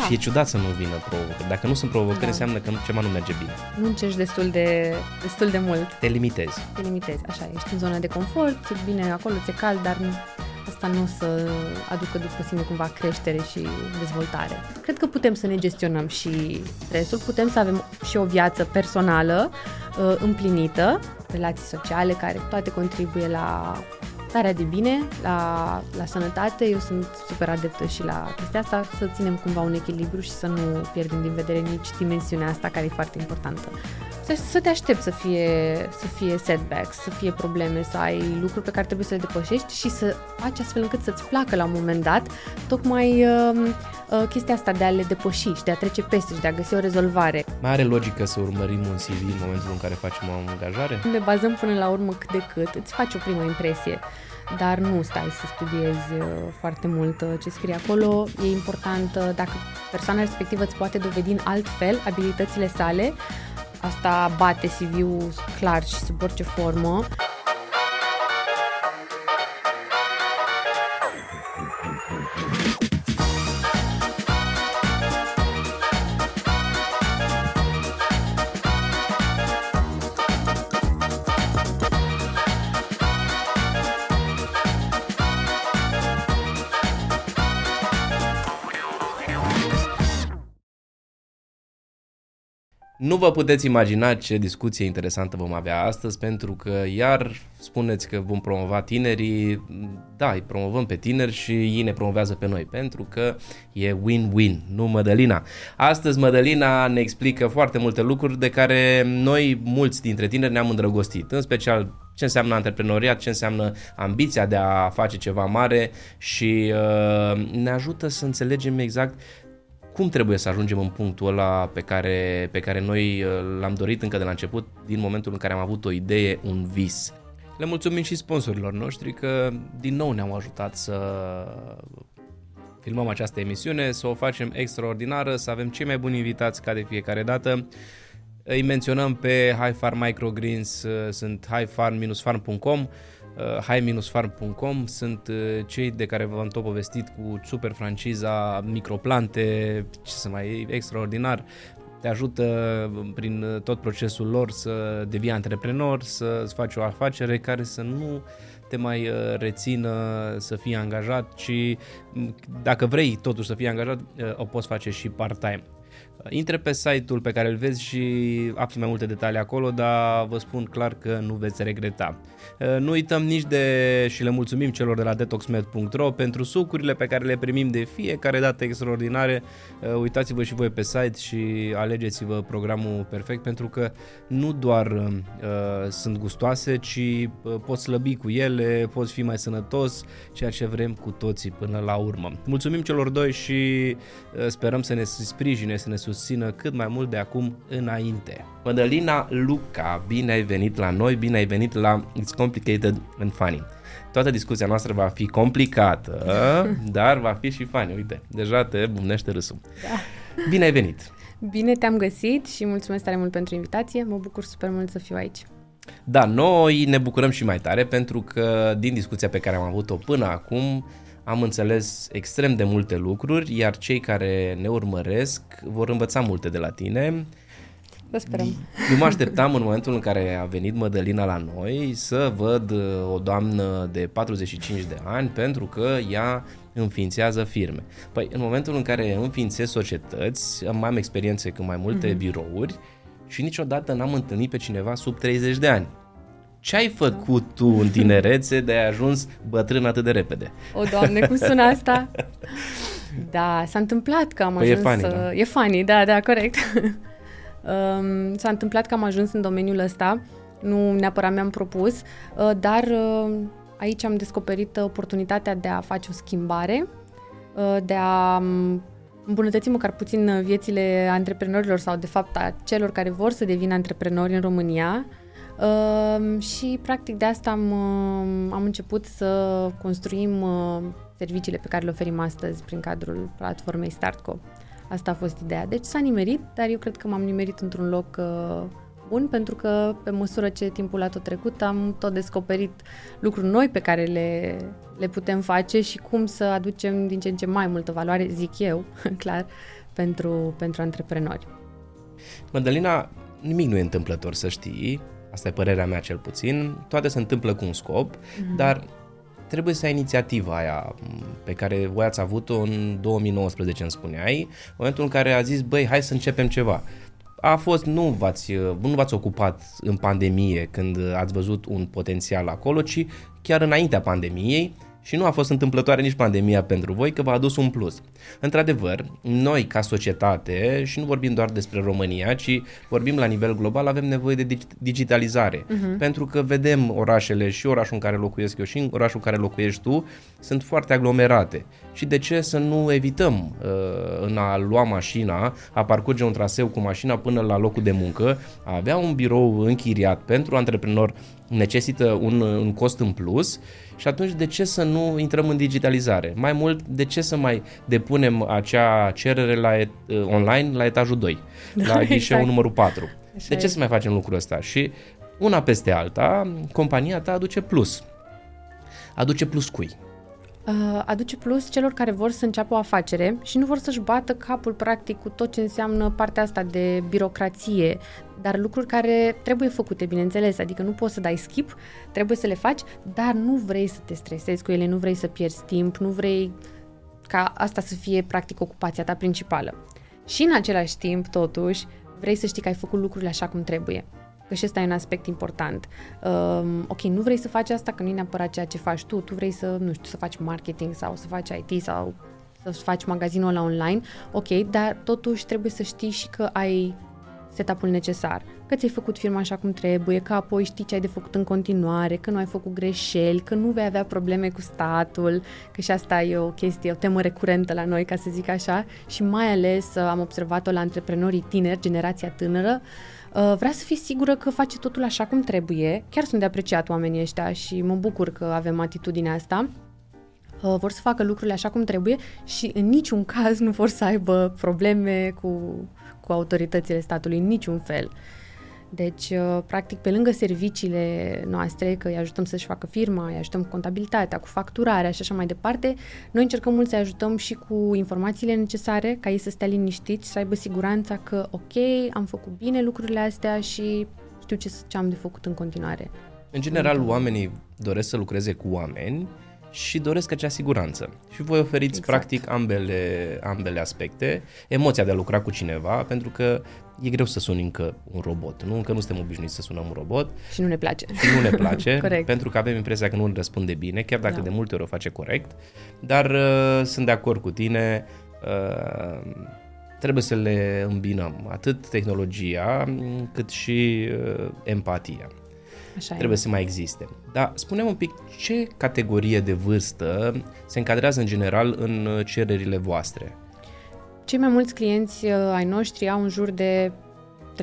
Da. Și e ciudat să nu vină provocări. Dacă nu sunt provocări, da. înseamnă că ceva nu merge bine. Nu încerci destul de, destul de mult. Te limitezi. Te limitezi, așa, ești în zona de confort, ți bine acolo, ți-e cald, dar asta nu o să aducă după sine cumva creștere și dezvoltare. Cred că putem să ne gestionăm și stresul, putem să avem și o viață personală uh, împlinită, relații sociale care toate contribuie la starea de bine, la, la sănătate. Eu sunt super adeptă și la chestia asta, să ținem cumva un echilibru și să nu pierdem din vedere nici dimensiunea asta care e foarte importantă. Să, să te aștepți să fie, să fie setbacks, să fie probleme, să ai lucruri pe care trebuie să le depășești și să faci astfel încât să-ți placă la un moment dat tocmai uh, uh, chestia asta de a le depăși și de a trece peste și de a găsi o rezolvare. Mai are logică să urmărim un CV în momentul în care facem o angajare? Ne bazăm până la urmă cât de cât, îți faci o primă impresie dar nu stai să studiezi uh, foarte mult uh, ce scrie acolo. E important uh, dacă persoana respectivă îți poate dovedi în alt fel abilitățile sale, asta bate CV-ul clar și sub orice formă. Nu vă puteți imagina ce discuție interesantă vom avea astăzi, pentru că iar spuneți că vom promova tinerii, da, îi promovăm pe tineri și ei ne promovează pe noi, pentru că e win-win, nu Mădălina. Astăzi Mădălina ne explică foarte multe lucruri de care noi, mulți dintre tineri, ne-am îndrăgostit, în special ce înseamnă antreprenoriat, ce înseamnă ambiția de a face ceva mare și uh, ne ajută să înțelegem exact cum trebuie să ajungem în punctul ăla pe care, pe care noi uh, l-am dorit încă de la început, din momentul în care am avut o idee, un vis. Le mulțumim și sponsorilor noștri că din nou ne-au ajutat să filmăm această emisiune, să o facem extraordinară, să avem cei mai buni invitați ca de fiecare dată. Îi menționăm pe Highfarm Microgreens, uh, sunt highfarm-farm.com uh, high-farm.com sunt uh, cei de care v-am tot povestit cu super franciza, microplante, ce să mai e extraordinar, te ajută prin uh, tot procesul lor să devii antreprenor, să faci o afacere care să nu te mai uh, rețină să fii angajat, ci dacă vrei totuși să fii angajat, o poți face și part-time. Intre pe site-ul pe care îl vezi și afli mai multe detalii acolo, dar vă spun clar că nu veți regreta. Uh, nu uităm nici de și le mulțumim celor de la detoxmed.ro pentru sucurile pe care le primim de fiecare dată extraordinare. Uh, uitați-vă și voi pe site și alegeți-vă programul perfect pentru că nu doar uh, sunt gustoase, ci uh, poți slăbi cu ele, poți fi mai sănătos, ceea ce vrem cu toții până la urmă. Mulțumim celor doi și uh, sperăm să ne sprijine, să ne susțină cât mai mult de acum înainte. Mădălina Luca, bine ai venit la noi, bine ai venit la It's Complicated and Funny. Toată discuția noastră va fi complicată, dar va fi și funny. Uite, deja te bumnește râsul. Da. Bine ai venit! Bine te-am găsit și mulțumesc tare mult pentru invitație. Mă bucur super mult să fiu aici. Da, noi ne bucurăm și mai tare pentru că din discuția pe care am avut-o până acum am înțeles extrem de multe lucruri, iar cei care ne urmăresc vor învăța multe de la tine. Vă sperăm. Nu mă așteptam în momentul în care a venit Mădălina la noi să văd uh, o doamnă de 45 de ani pentru că ea înființează firme. Păi, în momentul în care înființez societăți, am mai am experiențe cu mai multe mm-hmm. birouri și niciodată n-am întâlnit pe cineva sub 30 de ani. Ce ai făcut tu în tinerețe de ai ajuns bătrân atât de repede? O, Doamne, cum sună asta? Da, s-a întâmplat că am păi ajuns... E funny, să... da? E funny, da, da, corect. um, s-a întâmplat că am ajuns în domeniul ăsta, nu neapărat mi-am propus, uh, dar uh, aici am descoperit oportunitatea de a face o schimbare, uh, de a um, îmbunătăți măcar puțin viețile antreprenorilor sau, de fapt, a celor care vor să devină antreprenori în România, Uh, și practic de asta am, uh, am început să construim uh, serviciile pe care le oferim astăzi prin cadrul platformei StartCo. Asta a fost ideea. Deci s-a nimerit, dar eu cred că m-am nimerit într-un loc uh, bun pentru că pe măsură ce timpul a tot trecut am tot descoperit lucruri noi pe care le, le putem face și cum să aducem din ce în ce mai multă valoare, zic eu, clar, pentru, pentru antreprenori. Mădălina, nimic nu e întâmplător, să știi, asta e părerea mea cel puțin, toate se întâmplă cu un scop, mm-hmm. dar trebuie să ai inițiativa aia pe care voi ați avut-o în 2019, îmi spuneai, în momentul în care a zis, băi, hai să începem ceva. A fost, nu v-ați, nu v-ați ocupat în pandemie când ați văzut un potențial acolo, ci chiar înaintea pandemiei, și nu a fost întâmplătoare nici pandemia pentru voi, că v-a adus un plus. Într-adevăr, noi ca societate, și nu vorbim doar despre România, ci vorbim la nivel global, avem nevoie de digitalizare. Uh-huh. Pentru că vedem orașele și orașul în care locuiesc eu și în orașul în care locuiești tu, sunt foarte aglomerate. Și de ce să nu evităm uh, în a lua mașina, a parcurge un traseu cu mașina până la locul de muncă, a avea un birou închiriat pentru antreprenor necesită un, un cost în plus și atunci de ce să nu intrăm în digitalizare? Mai mult, de ce să mai depunem acea cerere la et, uh, online la etajul 2, la exact. ghișeul numărul 4? Așa de ce e. să mai facem lucrul ăsta? Și una peste alta, compania ta aduce plus. Aduce plus cui? Uh, aduce plus celor care vor să înceapă o afacere și nu vor să-și bată capul practic cu tot ce înseamnă partea asta de birocrație, dar lucruri care trebuie făcute, bineînțeles, adică nu poți să dai skip, trebuie să le faci, dar nu vrei să te stresezi cu ele, nu vrei să pierzi timp, nu vrei ca asta să fie practic ocupația ta principală. Și în același timp, totuși, vrei să știi că ai făcut lucrurile așa cum trebuie. Că și ăsta e un aspect important. Um, ok, nu vrei să faci asta, că nu e neapărat ceea ce faci tu, tu vrei să, nu știu, să faci marketing sau să faci IT sau să faci magazinul la online, ok, dar totuși trebuie să știi și că ai setup-ul necesar, că ți-ai făcut firma așa cum trebuie, că apoi știi ce ai de făcut în continuare, că nu ai făcut greșeli, că nu vei avea probleme cu statul, că și asta e o chestie, o temă recurentă la noi, ca să zic așa, și mai ales am observat-o la antreprenorii tineri, generația tânără, Uh, vrea să fii sigură că face totul așa cum trebuie. Chiar sunt de apreciat oamenii ăștia și mă bucur că avem atitudinea asta. Uh, vor să facă lucrurile așa cum trebuie și în niciun caz nu vor să aibă probleme cu, cu autoritățile statului, în niciun fel. Uh, deci, uh, practic, pe lângă serviciile noastre, că îi ajutăm să-și facă firma, îi ajutăm cu contabilitatea, cu facturarea și așa mai departe, noi încercăm mult să ajutăm și cu informațiile necesare ca ei să stea liniștiți, să aibă siguranța că, ok, am făcut bine lucrurile astea și știu ce, ce am de făcut în continuare. În general, oamenii doresc să lucreze cu oameni și doresc acea siguranță. Și voi oferiți exact. practic ambele, ambele aspecte, emoția de a lucra cu cineva, pentru că e greu să suni încă un robot, nu? Încă nu suntem obișnuiți să sunăm un robot. Și nu ne place. Și nu ne place, Corect. pentru că avem impresia că nu ne răspunde bine, chiar dacă da. de multe ori o face corect, dar uh, sunt de acord cu tine, uh, trebuie să le îmbinăm atât tehnologia cât și uh, empatia. Așa trebuie e. să mai existe. Dar spunem un pic ce categorie de vârstă se încadrează în general în uh, cererile voastre? Cei mai mulți clienți uh, ai noștri au în jur de 30-40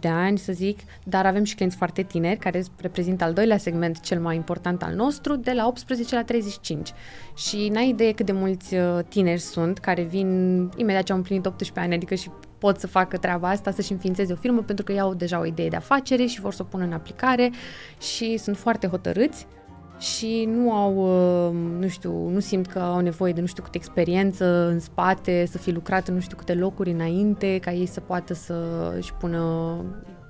de ani, să zic, dar avem și clienți foarte tineri, care reprezintă al doilea segment cel mai important al nostru, de la 18 la 35. Și n-ai idee cât de mulți uh, tineri sunt care vin imediat ce au împlinit 18 ani, adică și pot să facă treaba asta, să-și înființeze o firmă pentru că iau deja o idee de afacere și vor să o pună în aplicare și sunt foarte hotărâți și nu au, uh, nu știu, nu simt că au nevoie de nu știu câte experiență în spate, să fi lucrat în nu știu câte locuri înainte, ca ei să poată să-și pună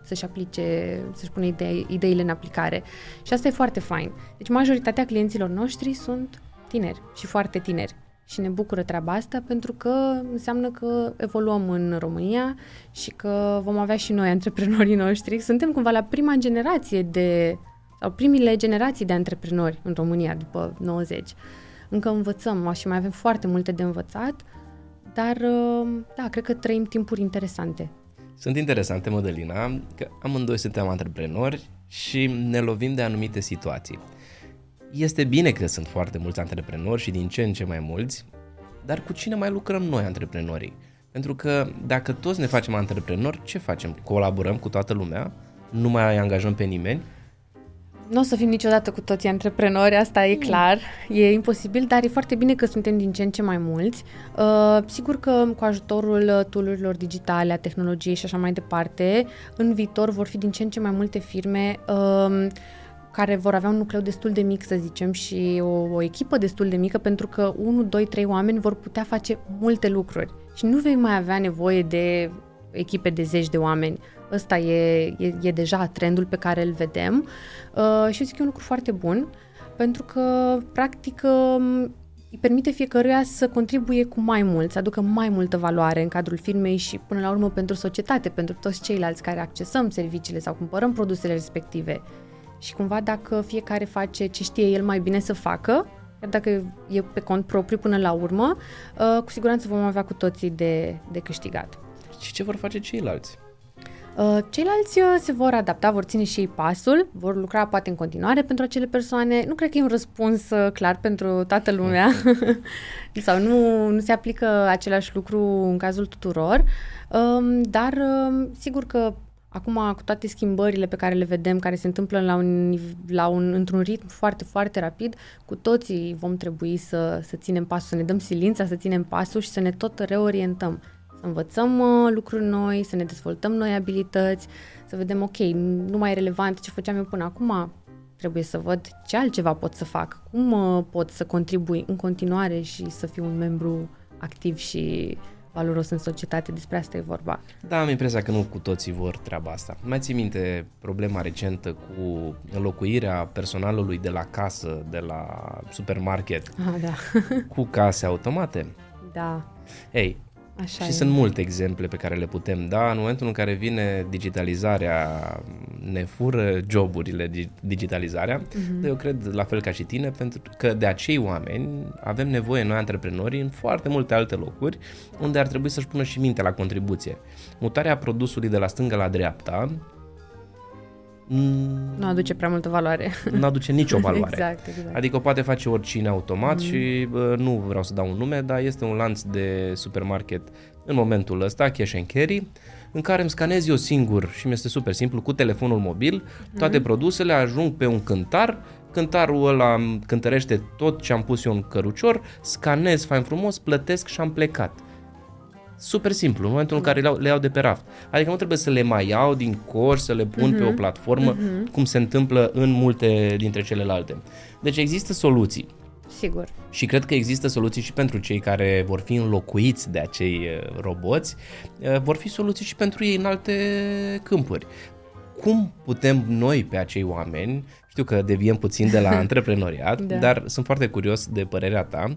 să-și aplice, să-și pună idei, ideile în aplicare. Și asta e foarte fain. Deci majoritatea clienților noștri sunt tineri și foarte tineri. Și ne bucură treaba asta pentru că înseamnă că evoluăm în România și că vom avea și noi antreprenorii noștri. Suntem cumva la prima generație de sau primile generații de antreprenori în România după 90. Încă învățăm și mai avem foarte multe de învățat, dar uh, da, cred că trăim timpuri interesante. Sunt interesante, Mădălina, că amândoi suntem antreprenori și ne lovim de anumite situații. Este bine că sunt foarte mulți antreprenori și din ce în ce mai mulți, dar cu cine mai lucrăm noi, antreprenorii? Pentru că dacă toți ne facem antreprenori, ce facem? Colaborăm cu toată lumea? Nu mai angajăm pe nimeni? Nu o să fim niciodată cu toții antreprenori, asta e clar, e imposibil, dar e foarte bine că suntem din ce în ce mai mulți. Uh, sigur că cu ajutorul tool digitale, a tehnologiei și așa mai departe, în viitor vor fi din ce în ce mai multe firme uh, care vor avea un nucleu destul de mic, să zicem, și o, o echipă destul de mică, pentru că 1, 2, 3 oameni vor putea face multe lucruri. Și nu vei mai avea nevoie de echipe de zeci de oameni. Ăsta e, e, e deja trendul pe care îl vedem uh, și eu zic că e un lucru foarte bun, pentru că, practic, uh, îi permite fiecăruia să contribuie cu mai mult, să aducă mai multă valoare în cadrul firmei și, până la urmă, pentru societate, pentru toți ceilalți care accesăm serviciile sau cumpărăm produsele respective. Și cumva dacă fiecare face ce știe el mai bine să facă, chiar dacă e pe cont propriu până la urmă, uh, cu siguranță vom avea cu toții de, de câștigat. Și ce vor face ceilalți? Uh, ceilalți uh, se vor adapta, vor ține și ei pasul, vor lucra poate în continuare pentru acele persoane. Nu cred că e un răspuns clar pentru toată lumea sau nu, nu se aplică același lucru în cazul tuturor, um, dar um, sigur că Acum, cu toate schimbările pe care le vedem, care se întâmplă la un, la un, într-un ritm foarte, foarte rapid, cu toții vom trebui să, să ținem pasul, să ne dăm silința, să ținem pasul și să ne tot reorientăm. Să învățăm uh, lucruri noi, să ne dezvoltăm noi abilități, să vedem, ok, nu mai e relevant ce făceam eu până acum, trebuie să văd ce altceva pot să fac, cum uh, pot să contribui în continuare și să fiu un membru activ și valoros în societate, despre asta e vorba. Da, am impresia că nu cu toții vor treaba asta. Mai ții minte problema recentă cu înlocuirea personalului de la casă, de la supermarket, ah, da. cu case automate? Da. Ei, Așa și e. sunt multe exemple pe care le putem da. În momentul în care vine digitalizarea, ne fură joburile, digitalizarea, mm-hmm. eu cred la fel ca și tine, pentru că de acei oameni avem nevoie noi antreprenorii în foarte multe alte locuri unde ar trebui să-și pună și minte la contribuție. Mutarea produsului de la stânga la dreapta nu aduce prea multă valoare. Nu aduce nicio valoare. exact, exact. Adică o poate face oricine automat mm. și bă, nu vreau să dau un nume, dar este un lanț de supermarket în momentul ăsta, cash and carry, în care îmi scanez eu singur și mi este super simplu, cu telefonul mobil, toate mm. produsele ajung pe un cântar, cântarul ăla cântărește tot ce am pus eu în cărucior, scanez fain frumos, plătesc și am plecat super simplu, în momentul în care le iau, le iau de pe raft. Adică nu trebuie să le mai iau din cor, să le pun uh-huh. pe o mhm. platformă, uh-huh. cum se întâmplă în multe dintre celelalte. Deci există soluții. Sigur. Și cred că există soluții și pentru cei care vor fi înlocuiți de acei uh, roboți, uh, vor fi soluții și pentru ei în alte câmpuri. Cum putem noi pe acei oameni, știu că deviem puțin de la antreprenoriat, da. dar sunt foarte curios de părerea ta,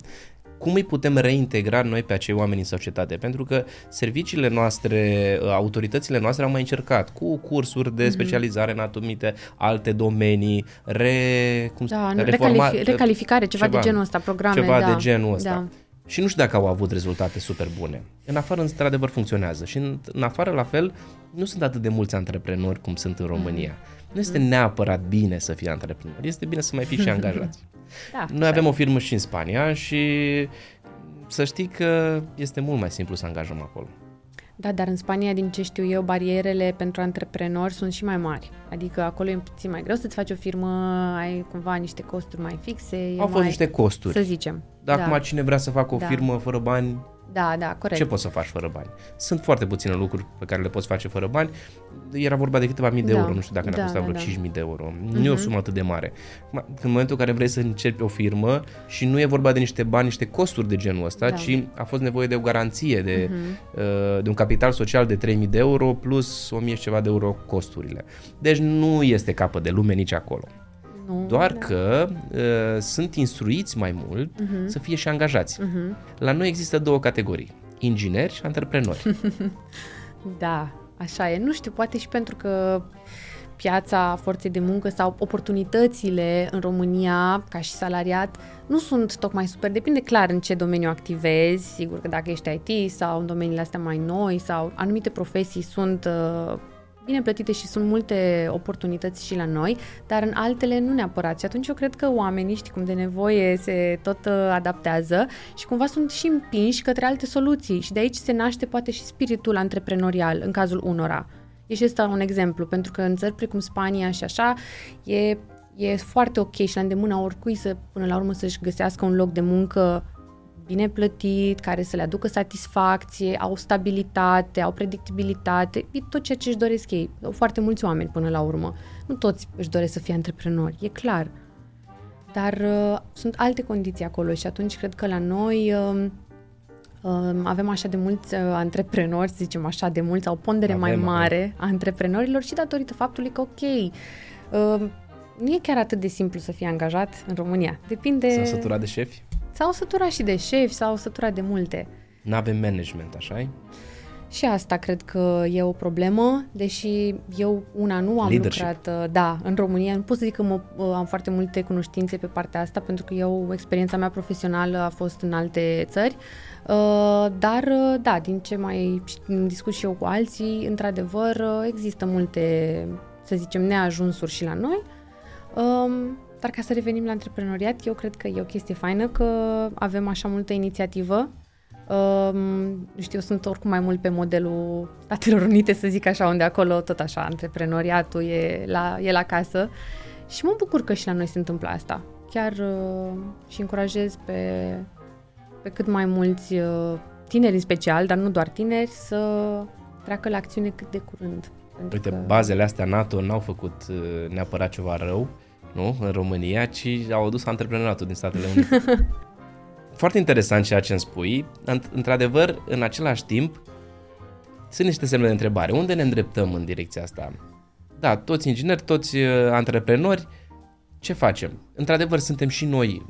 cum îi putem reintegra noi pe acei oameni în societate? Pentru că serviciile noastre, autoritățile noastre au mai încercat cu cursuri de mhm. specializare în anumite alte domenii, re, cum da, reforma, recalifi- recalificare, ceva, ceva de genul ăsta, programe. Ceva da, de genul ăsta. Da. Și nu știu dacă au avut rezultate super bune. În afară, într-adevăr, funcționează. Și în, în afară, la fel, nu sunt atât de mulți antreprenori cum sunt în România. Mm. Nu este neapărat bine să fii antreprenor, este bine să mai fii și angajați. da, Noi avem o firmă și în Spania și să știi că este mult mai simplu să angajăm acolo. Da, dar în Spania, din ce știu eu, barierele pentru antreprenori sunt și mai mari. Adică acolo e puțin mai greu să-ți faci o firmă, ai cumva niște costuri mai fixe. Au fost mai, niște costuri. Să zicem. Dar da. acum cine vrea să facă o da. firmă fără bani, da, da, corect. Ce poți să faci fără bani? Sunt foarte puține lucruri pe care le poți face fără bani. Era vorba de câteva mii de da. euro, nu știu dacă da, ne-a costat da, vreo da. 5.000 de euro. Uh-huh. Nu e o mhm. sumă atât de mare. În momentul în care vrei să începi o firmă și nu e vorba de niște bani, niște costuri de genul ăsta, da. ci a fost nevoie de o garanție, de, uh-huh. uh, de un capital social de 3.000 de euro plus 1.000 și ceva de euro costurile. Deci nu este capă de lume nici acolo. Nu, Doar da. că uh, sunt instruiți mai mult uh-huh. să fie și angajați. Uh-huh. La noi există două categorii, ingineri și antreprenori. da, așa e. Nu știu, poate și pentru că piața forței de muncă sau oportunitățile în România ca și salariat nu sunt tocmai super. Depinde clar în ce domeniu activezi. Sigur că dacă ești IT sau în domeniile astea mai noi sau anumite profesii sunt uh, bine plătite și sunt multe oportunități și la noi, dar în altele nu neapărat. Și atunci eu cred că oamenii, știi cum de nevoie, se tot uh, adaptează și cumva sunt și împinși către alte soluții. Și de aici se naște poate și spiritul antreprenorial în cazul unora. E și ăsta un exemplu, pentru că în țări precum Spania și așa, e, e foarte ok și la îndemâna oricui să, până la urmă, să-și găsească un loc de muncă bine plătit, care să le aducă satisfacție, au stabilitate, au predictibilitate, e tot ceea ce își doresc ei. Foarte mulți oameni până la urmă. Nu toți își doresc să fie antreprenori, e clar. Dar uh, sunt alte condiții acolo și atunci cred că la noi uh, uh, avem așa de mulți uh, antreprenori, să zicem așa, de mulți, au pondere avem, mai mare a antreprenorilor și datorită faptului că, ok, uh, nu e chiar atât de simplu să fii angajat în România. Depinde... S-au săturat de șefi? S-au săturat și de șefi, s-au săturat de multe. Nu avem management, așa -i? Și asta cred că e o problemă, deși eu una nu am Leadership. lucrat, uh, da, în România. Nu pot să zic că mă, uh, am foarte multe cunoștințe pe partea asta, pentru că eu, experiența mea profesională a fost în alte țări, uh, dar, da, din ce mai discut și eu cu alții, într-adevăr, există multe, să zicem, neajunsuri și la noi. Um, dar ca să revenim la antreprenoriat, eu cred că e o chestie faină că avem așa multă inițiativă. Um, nu știu, eu sunt oricum mai mult pe modelul Statelor Unite, să zic așa, unde acolo tot așa, antreprenoriatul e la, e la casă. Și mă bucur că și la noi se întâmplă asta. Chiar uh, și încurajez pe, pe cât mai mulți uh, tineri în special, dar nu doar tineri, să treacă la acțiune cât de curând. Uite, că... bazele astea NATO n-au făcut uh, neapărat ceva rău, nu, în România, ci au adus antreprenoratul din Statele Unite. Foarte interesant ceea ce îmi spui. Într-adevăr, în același timp, sunt niște semne de întrebare. Unde ne îndreptăm în direcția asta? Da, toți ingineri, toți uh, antreprenori, ce facem? Într-adevăr, suntem și noi,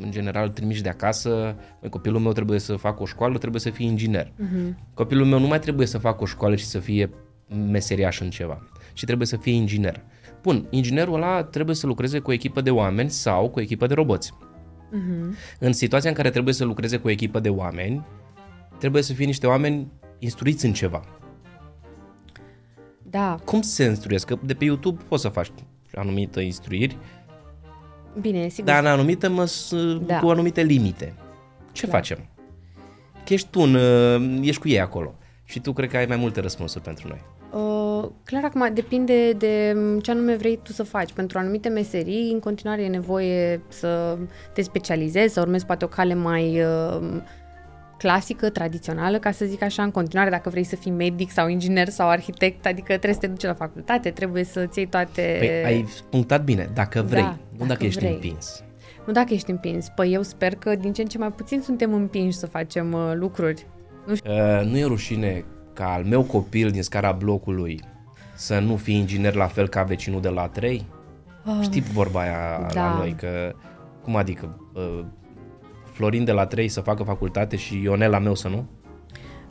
în general, trimiși de acasă. Copilul meu trebuie să facă o școală, trebuie să fie inginer. Uh-huh. Copilul meu nu mai trebuie să facă o școală și să fie meseriaș în ceva, ci trebuie să fie inginer. Bun, inginerul ăla trebuie să lucreze cu o echipă de oameni sau cu o echipă de roboți. Uh-huh. În situația în care trebuie să lucreze cu o echipă de oameni, trebuie să fie niște oameni instruiți în ceva. Da. Cum se instruiesc? Că de pe YouTube poți să faci anumite instruiri, Bine, sigur. Dar în anumite măs- da. cu anumite limite. Ce da. facem? Că ești tu, în, ești cu ei acolo și tu cred că ai mai multe răspunsuri pentru noi. Uh, clar, acum depinde de ce anume vrei tu să faci. Pentru anumite meserii, în continuare e nevoie să te specializezi, să urmezi poate o cale mai uh, clasică, tradițională, ca să zic așa, în continuare, dacă vrei să fii medic sau inginer sau arhitect, adică trebuie să te duci la facultate, trebuie să-ți iei toate... Păi ai punctat bine, dacă vrei, da, nu dacă, dacă ești vrei. împins. Nu dacă ești împins. Păi eu sper că din ce în ce mai puțin suntem împinși să facem uh, lucruri. Nu, știu. Uh, nu e rușine ca al meu copil din scara blocului să nu fie inginer la fel ca vecinul de la 3? Uh, ah, Știi vorba aia da. la noi, că cum adică uh, Florin de la 3 să facă facultate și Ionel la meu să nu?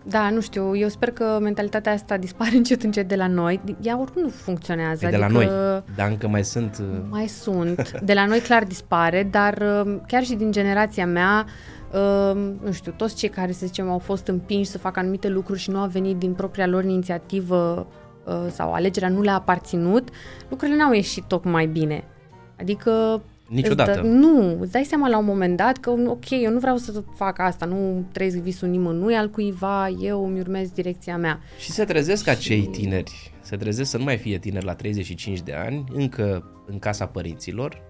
Da, nu știu, eu sper că mentalitatea asta dispare încet încet de la noi. Ea oricum nu funcționează. E de adică, la noi, dar încă mai sunt... Uh, mai sunt. De la noi clar dispare, dar uh, chiar și din generația mea, uh, nu știu, toți cei care, să zicem, au fost împinși să facă anumite lucruri și nu au venit din propria lor inițiativă sau alegerea nu le-a aparținut, lucrurile n-au ieșit tocmai bine. Adică Niciodată. Dă, nu, îți dai seama la un moment dat că, ok, eu nu vreau să fac asta, nu trăiesc visul nimănui al cuiva, eu îmi urmez direcția mea. Și se trezesc și... acei tineri, se trezesc să nu mai fie tineri la 35 de ani, încă în casa părinților,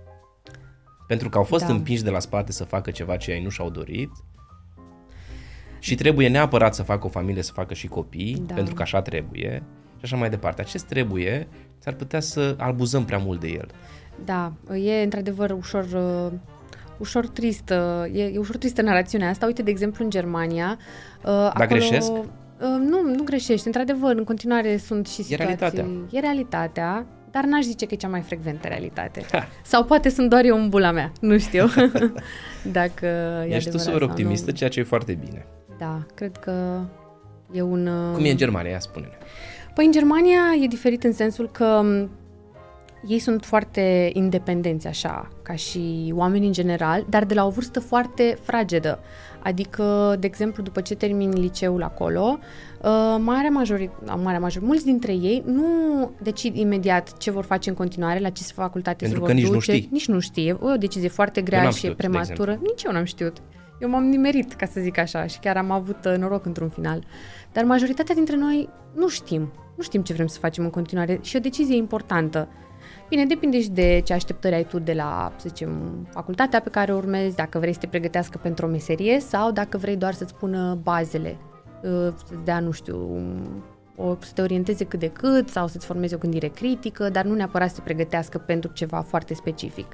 pentru că au fost da. împinși de la spate să facă ceva ce ei nu și-au dorit și trebuie neapărat să facă o familie, să facă și copii, da. pentru că așa trebuie și așa mai departe. Acest trebuie, s-ar putea să abuzăm prea mult de el. Da, e într-adevăr ușor, uh, ușor tristă, e, e ușor tristă narațiunea asta. Uite, de exemplu, în Germania... Uh, Dar acolo, greșesc? Uh, nu, nu greșești. Într-adevăr, în continuare sunt și situații... E realitatea. E realitatea, dar n-aș zice că e cea mai frecventă realitate. Ha. Sau poate sunt doar eu în bula mea, nu știu. Dacă e Ești tu super optimistă, nu. ceea ce e foarte bine. Da, cred că e un... Uh, Cum e în Germania, ia spune-ne. Păi în Germania e diferit în sensul că ei sunt foarte independenți așa, ca și oameni în general, dar de la o vârstă foarte fragedă. Adică, de exemplu, după ce termin liceul acolo, uh, marea majoritate, marea major, mulți dintre ei nu decid imediat ce vor face în continuare, la ce facultate Pentru se vor nici duce. Nu știi. Nici nu știe. O decizie foarte grea și știut, prematură. Nici eu n-am știut. Eu m-am nimerit, ca să zic așa, și chiar am avut uh, noroc într-un final. Dar majoritatea dintre noi nu știm. Nu știm ce vrem să facem în continuare și o decizie importantă. Bine, depinde și de ce așteptări ai tu de la, să zicem, facultatea pe care o urmezi, dacă vrei să te pregătească pentru o meserie sau dacă vrei doar să-ți pună bazele, uh, să-ți dea, nu știu, o, să te orienteze cât de cât sau să-ți formeze o gândire critică, dar nu neapărat să te pregătească pentru ceva foarte specific.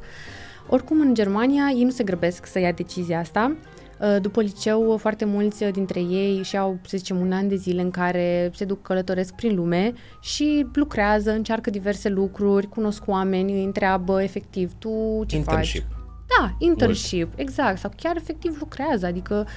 Oricum, în Germania, ei nu se grăbesc să ia decizia asta. Uh, după liceu, foarte mulți dintre ei și-au, să zicem, un an de zile în care se duc călătoresc prin lume și lucrează, încearcă diverse lucruri, cunosc oameni, îi întreabă efectiv, tu ce Internship. faci? Da, internship, Mult. exact. Sau chiar efectiv lucrează. Adică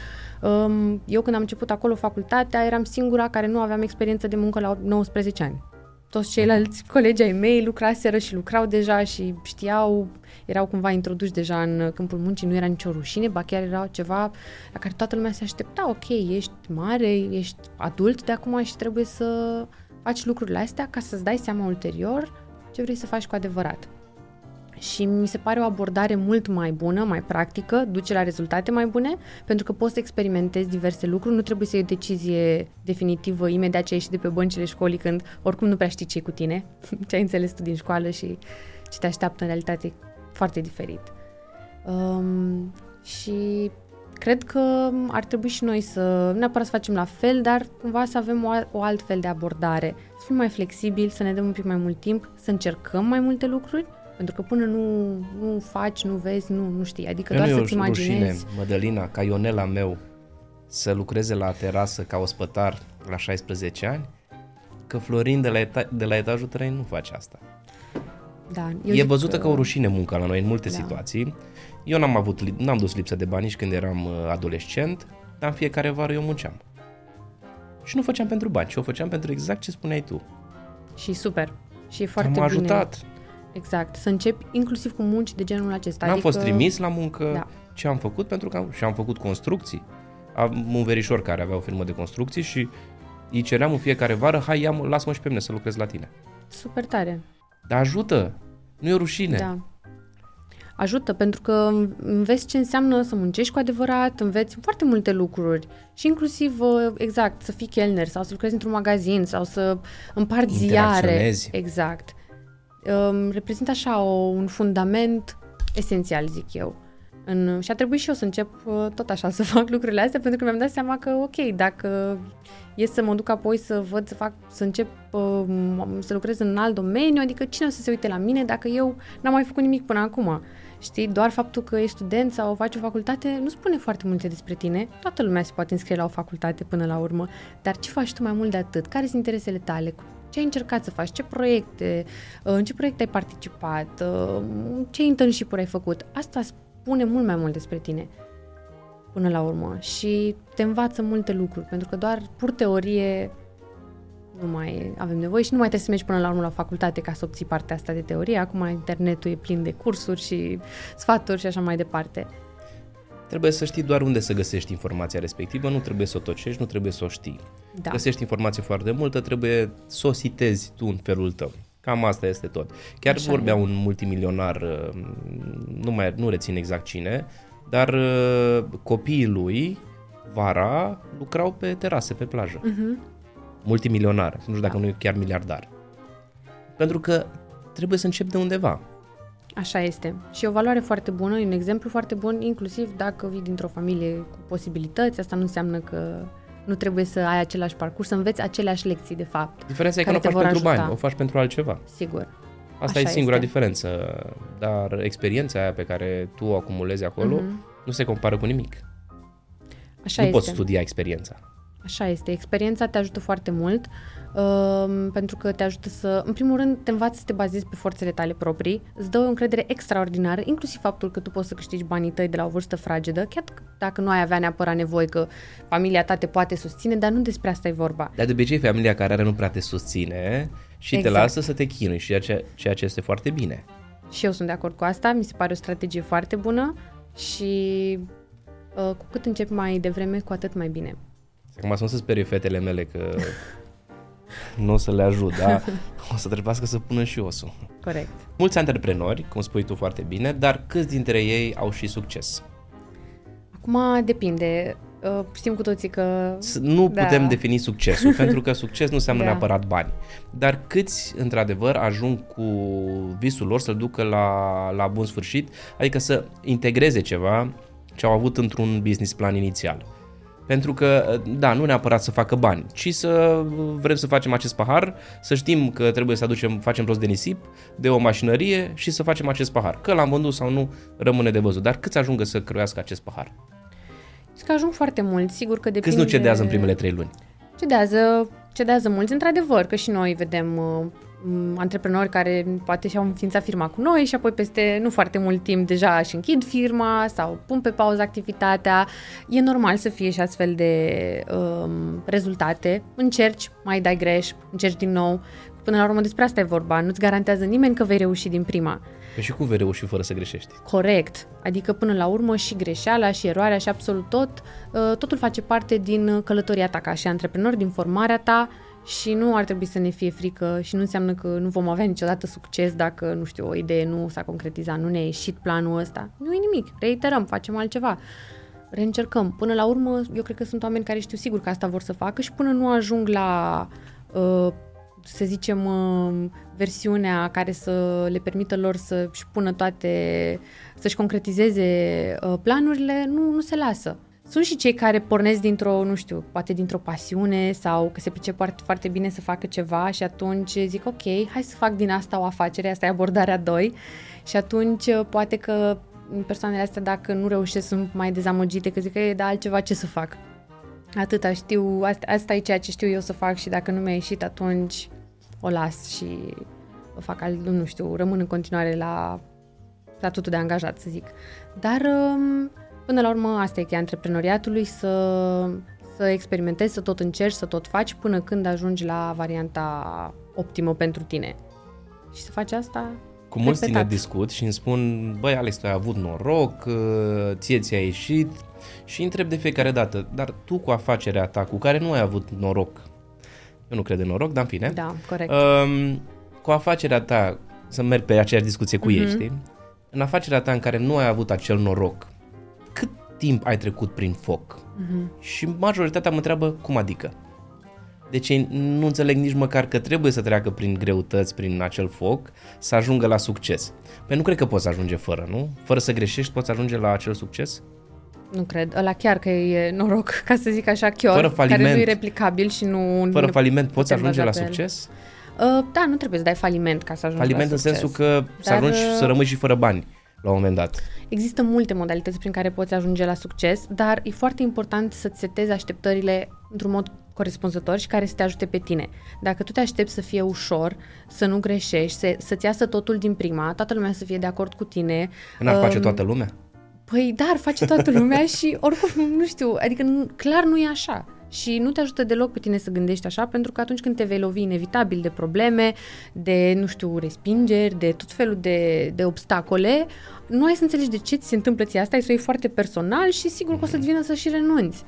um, eu când am început acolo facultatea, eram singura care nu aveam experiență de muncă la 19 ani. Toți ceilalți colegi ai mei lucraseră și lucrau deja și știau, erau cumva introduși deja în câmpul muncii, nu era nicio rușine, ba chiar era ceva la care toată lumea se aștepta, ok, ești mare, ești adult de acum și trebuie să faci lucrurile astea ca să-ți dai seama ulterior ce vrei să faci cu adevărat și mi se pare o abordare mult mai bună, mai practică, duce la rezultate mai bune, pentru că poți să experimentezi diverse lucruri, nu trebuie să iei o decizie definitivă imediat ce ai ieșit de pe băncile școlii, când oricum nu prea știi ce cu tine, ce ai înțeles tu din școală și ce te așteaptă în realitate foarte diferit. Um, și cred că ar trebui și noi să, nu neapărat să facem la fel, dar cumva să avem o, o alt fel de abordare, să fim mai flexibili, să ne dăm un pic mai mult timp, să încercăm mai multe lucruri pentru că până nu, nu faci, nu vezi, nu, nu știi. Adică Eu doar nu să-ți imaginezi. Rușine, Mădălina, ca Ionela meu, să lucreze la terasă ca ospătar la 16 ani, că Florin de la, eta- de la etajul 3 nu face asta. Da, eu e văzută că... ca o rușine munca la noi în multe da. situații. Eu n-am avut, n-am dus lipsă de bani nici când eram uh, adolescent, dar în fiecare vară eu munceam. Și nu făceam pentru bani, ci o făceam pentru exact ce spuneai tu. Și super. Și e foarte M-a bine. ajutat. Exact, să începi inclusiv cu munci de genul acesta. N-am adică... fost trimis la muncă, Da. ce am făcut, pentru că am, și am făcut construcții. Am un verișor care avea o firmă de construcții și îi ceream în fiecare vară, hai, ia lasă-mă și pe mine să lucrez la tine. Super tare. Dar ajută, nu e o rușine. Da. Ajută pentru că înveți ce înseamnă să muncești cu adevărat, înveți foarte multe lucruri și inclusiv, uh, exact, să fii chelner sau să lucrezi într-un magazin sau să împarți ziare. Interacționezi. Exact. Um, reprezintă așa o, un fundament esențial, zic eu. În, și a trebuit și eu să încep uh, tot așa să fac lucrurile astea pentru că mi-am dat seama că, ok, dacă e să mă duc apoi să văd, să fac, să încep uh, să lucrez în alt domeniu, adică cine o să se uite la mine dacă eu n-am mai făcut nimic până acum? Știi, doar faptul că ești student sau faci o facultate nu spune foarte multe despre tine. Toată lumea se poate înscrie la o facultate până la urmă, dar ce faci tu mai mult de atât? Care sunt interesele tale? Ce ai încercat să faci? Ce proiecte? uh, În ce proiecte ai participat? uh, Ce internship ai făcut? Asta spune mult mai mult despre tine până la urmă și te învață multe lucruri, pentru că doar pur teorie nu mai avem nevoie și nu mai trebuie să mergi până la urmă la facultate ca să obții partea asta de teorie. Acum internetul e plin de cursuri și sfaturi și așa mai departe. Trebuie să știi doar unde să găsești informația respectivă, nu trebuie să o tocești, nu trebuie să o știi. Da. Găsești informație foarte multă, trebuie să o sitezi tu în felul tău. Cam asta este tot. Chiar Așa vorbea e. un multimilionar, uh, nu mai nu rețin exact cine, dar uh, copiii lui vara lucrau pe terase, pe plajă. Uh-huh. Multimilionar, nu știu dacă Da. nu e chiar miliardar. Pentru că trebuie să începi de undeva. Așa este. Și e o valoare foarte bună, e un exemplu foarte bun, inclusiv dacă vii dintr-o familie cu posibilități, asta nu înseamnă că nu trebuie să ai același parcurs, să înveți aceleași lecții, de fapt. Diferența e că nu o Care faci te vor pentru ajuta. bani, o faci pentru altceva. Sigur. Asta Așa e singura este. diferență. Dar experiența aia pe care tu o acumulezi acolo Mhm. nu se compară cu nimic. Așa nu este. poți studia experiența. Așa este. Experiența te ajută foarte mult um, pentru că te ajută să, în primul rând, te învați să te bazezi pe forțele tale proprii, îți dă o încredere extraordinară, inclusiv faptul că tu poți să câștigi banii tăi de la o vârstă fragedă, chiar dacă nu ai avea neapărat nevoie că familia ta te poate susține, dar nu despre asta e vorba. Dar de obicei familia care are nu prea te susține și Exact. te lasă să te chinui și ceea ce, ceea ce este foarte bine. Și eu sunt de acord cu asta, mi se pare o strategie foarte bună și uh, cu cât începi mai devreme, cu atât mai bine. Acum să nu se sperie fetele mele că nu o să le ajut, da? O să trebuiască să pună și osul. Corect. Mulți antreprenori, cum spui tu foarte bine, dar câți dintre ei au și succes? Acum depinde. Uh, știm cu toții că... Nu da. putem defini succesul, pentru că succes nu înseamnă da. neapărat bani. Dar câți, într-adevăr, ajung cu visul lor să-l ducă la, la bun sfârșit, adică să integreze ceva ce au avut într-un business plan inițial. Pentru că, da, nu neapărat să facă bani, ci să vrem să facem acest pahar, să știm că trebuie să aducem, facem rost de nisip, de o mașinărie și să facem acest pahar. Că l-am vândut sau nu, rămâne de văzut. Dar câți ajungă să croiască acest pahar? Și că ajung foarte mult, sigur că depinde... Câți nu cedează în primele trei luni? Cedează, cedează mulți, într-adevăr, că și noi vedem uh, antreprenori care poate și-au înființat firma cu noi și apoi peste nu foarte mult timp deja își închid firma sau pun pe pauză activitatea. E normal să fie și astfel de um, rezultate. Încerci, mai dai greș, încerci din nou. Până la urmă despre asta e vorba. Nu-ți garantează nimeni că vei reuși din prima. Păi și cum vei reuși fără să greșești? Corect. Adică până la urmă și greșeala și eroarea și absolut tot, uh, totul face parte din călătoria ta ca și antreprenor, din formarea ta și nu ar trebui să ne fie frică și nu înseamnă că nu vom avea niciodată succes dacă, nu știu, o idee nu s-a concretizat, nu ne-a ieșit planul ăsta. Nu e nimic, reiterăm, facem altceva. Reîncercăm. Până la urmă, eu cred că sunt oameni care știu sigur că asta vor să facă și până nu ajung la uh, să zicem, uh, versiunea care să le permită lor să-și pună toate, să-și concretizeze uh, planurile, nu, nu se lasă. Sunt și cei care pornesc dintr-o, nu știu, poate dintr-o pasiune sau că se pricep foarte, foarte bine să facă ceva și atunci zic ok, hai să fac din asta o afacere, asta e abordarea 2 și atunci uh, poate că persoanele astea dacă nu reușesc sunt mai dezamăgite că zic că e da altceva ce să fac. Atâta știu, asta, asta e ceea ce știu eu să fac și dacă nu mi-a ieșit atunci o las și o fac, al, nu știu, rămân în continuare la statutul de angajat, să zic. Dar um, Până la urmă, asta e cheia antreprenoriatului, să, să experimentezi, să tot încerci, să tot faci până când ajungi la varianta optimă pentru tine. Și să faci asta cu mulți tine discut și îmi spun, băi Alex, tu ai avut noroc, uh, ție ți-a ieșit și întreb de fiecare dată, dar tu cu afacerea ta cu care nu ai avut noroc, eu nu cred în noroc, dar în fine. Da, corect. Um, cu afacerea ta, să merg pe aceeași discuție cu uh-huh. ei, știi? În afacerea ta în care nu ai avut acel noroc, timp ai trecut prin foc? Uh-huh. Și majoritatea mă întreabă cum adică. Deci nu înțeleg nici măcar că trebuie să treacă prin greutăți, prin acel foc, să ajungă la succes. Păi nu cred că poți ajunge fără, nu? Fără să greșești poți ajunge la acel succes? Nu cred. Ăla chiar că e noroc, ca să zic așa, chiar, fără faliment, care nu e replicabil și nu... Fără faliment poți ajunge la succes? Uh, da, nu trebuie să dai faliment ca să ajungi faliment la succes. Faliment în sensul că Dar... să ajungi să rămâi și fără bani la un moment dat. Există multe modalități prin care poți ajunge la succes, dar e foarte important să-ți setezi așteptările într-un mod corespunzător și care să te ajute pe tine. Dacă tu te aștepți să fie ușor, să nu greșești, să, să-ți iasă totul din prima, toată lumea să fie de acord cu tine. N-ar um, face toată lumea? Păi, dar face toată lumea și oricum, nu știu, adică clar nu e așa și nu te ajută deloc pe tine să gândești așa, pentru că atunci când te vei lovi inevitabil de probleme, de, nu știu, respingeri, de tot felul de, de obstacole, nu ai să înțelegi de ce ți se întâmplă ție asta, ai să o iei foarte personal și sigur că o să-ți vină să și renunți.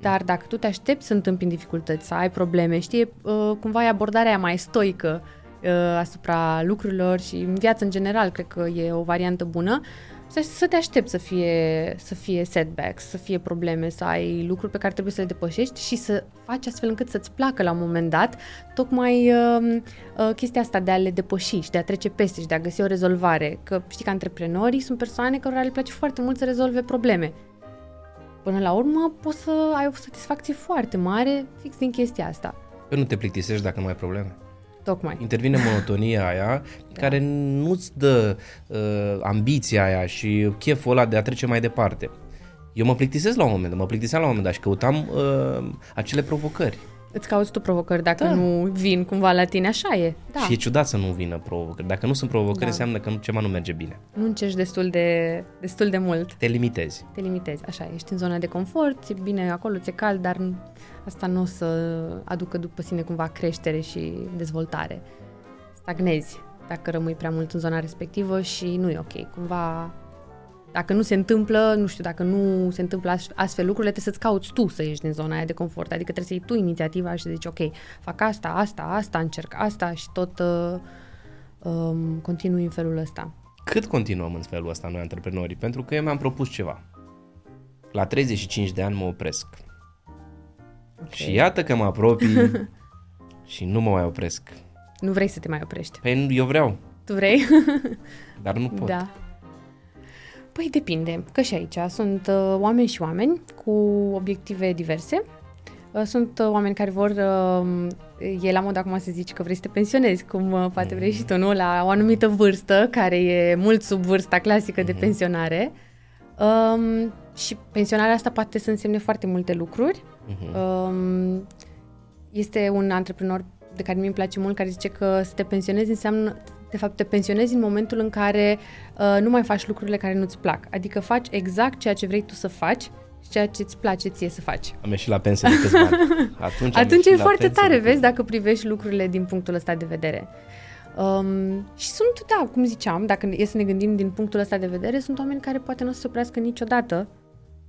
Dar dacă tu te aștepți să întâmpini dificultăți, să ai probleme, știi, uh, cumva e abordarea mai stoică uh, asupra lucrurilor și în viață în general, cred că e o variantă bună, să, să te aștepți să fie, să fie setbacks, să fie probleme, să ai lucruri pe care trebuie să le depășești și să faci astfel încât să-ți placă la un moment dat tocmai uh, uh, chestia asta de a le depăși și de a trece peste și de a găsi o rezolvare. Că știi că antreprenorii sunt persoane care le place foarte mult să rezolve probleme. Până la urmă poți să ai o satisfacție foarte mare fix din chestia asta. Păi nu te plictisești dacă nu ai probleme. Tocmai. Intervine monotonia aia da. care nu-ți dă uh, ambiția aia și cheful ăla de a trece mai departe. Eu mă plictisesc la un moment, mă plictiseam la un moment dat și căutam uh, acele provocări. Îți cauți tu provocări dacă da. nu vin cumva la tine, așa e. Da. Și e ciudat să nu vină provocări. Dacă nu sunt provocări, da. înseamnă că ceva nu merge bine. Nu încerci destul de, destul de mult. Te limitezi. Te limitezi, așa. Ești în zona de confort, e bine acolo, ți-e cald, dar asta nu o să aducă după sine cumva creștere și dezvoltare. Stagnezi dacă rămâi prea mult în zona respectivă și nu e ok. Cumva dacă nu se întâmplă, nu știu, dacă nu se întâmplă astfel lucrurile, trebuie să-ți cauți tu să ieși din zona aia de confort. Adică trebuie să iei tu inițiativa și să zici, ok, fac asta, asta, asta, încerc asta și tot uh, um, continui în felul ăsta. Cât continuăm în felul ăsta noi, antreprenorii? Pentru că eu mi-am propus ceva. La 35 de ani mă opresc. Okay. Și iată că mă apropii și nu mă mai opresc. Nu vrei să te mai oprești. Păi eu vreau. Tu vrei? Dar nu pot. Da. Păi depinde, că și aici sunt uh, oameni și oameni cu obiective diverse. Uh, sunt uh, oameni care vor, uh, e la mod acum să zici că vrei să te pensionezi, cum uh, poate vrei și tu, nu? La o anumită vârstă, care e mult sub vârsta clasică de mhm. pensionare. Um, și pensionarea asta poate să însemne foarte multe lucruri. Uh-huh. Um, este un antreprenor de care mi-mi place mult, care zice că să te pensionezi înseamnă, de fapt, te pensionezi în momentul în care uh, nu mai faci lucrurile care nu-ți plac. Adică faci exact ceea ce vrei tu să faci și ceea ce îți place ție să faci. Am ieșit la pensie de câțiva ani. Atunci, Atunci e foarte tare, vezi, dacă privești lucrurile din punctul ăsta de vedere. Um, și sunt, da, cum ziceam, dacă e să ne gândim din punctul ăsta de vedere, sunt oameni care poate nu o să se oprească niciodată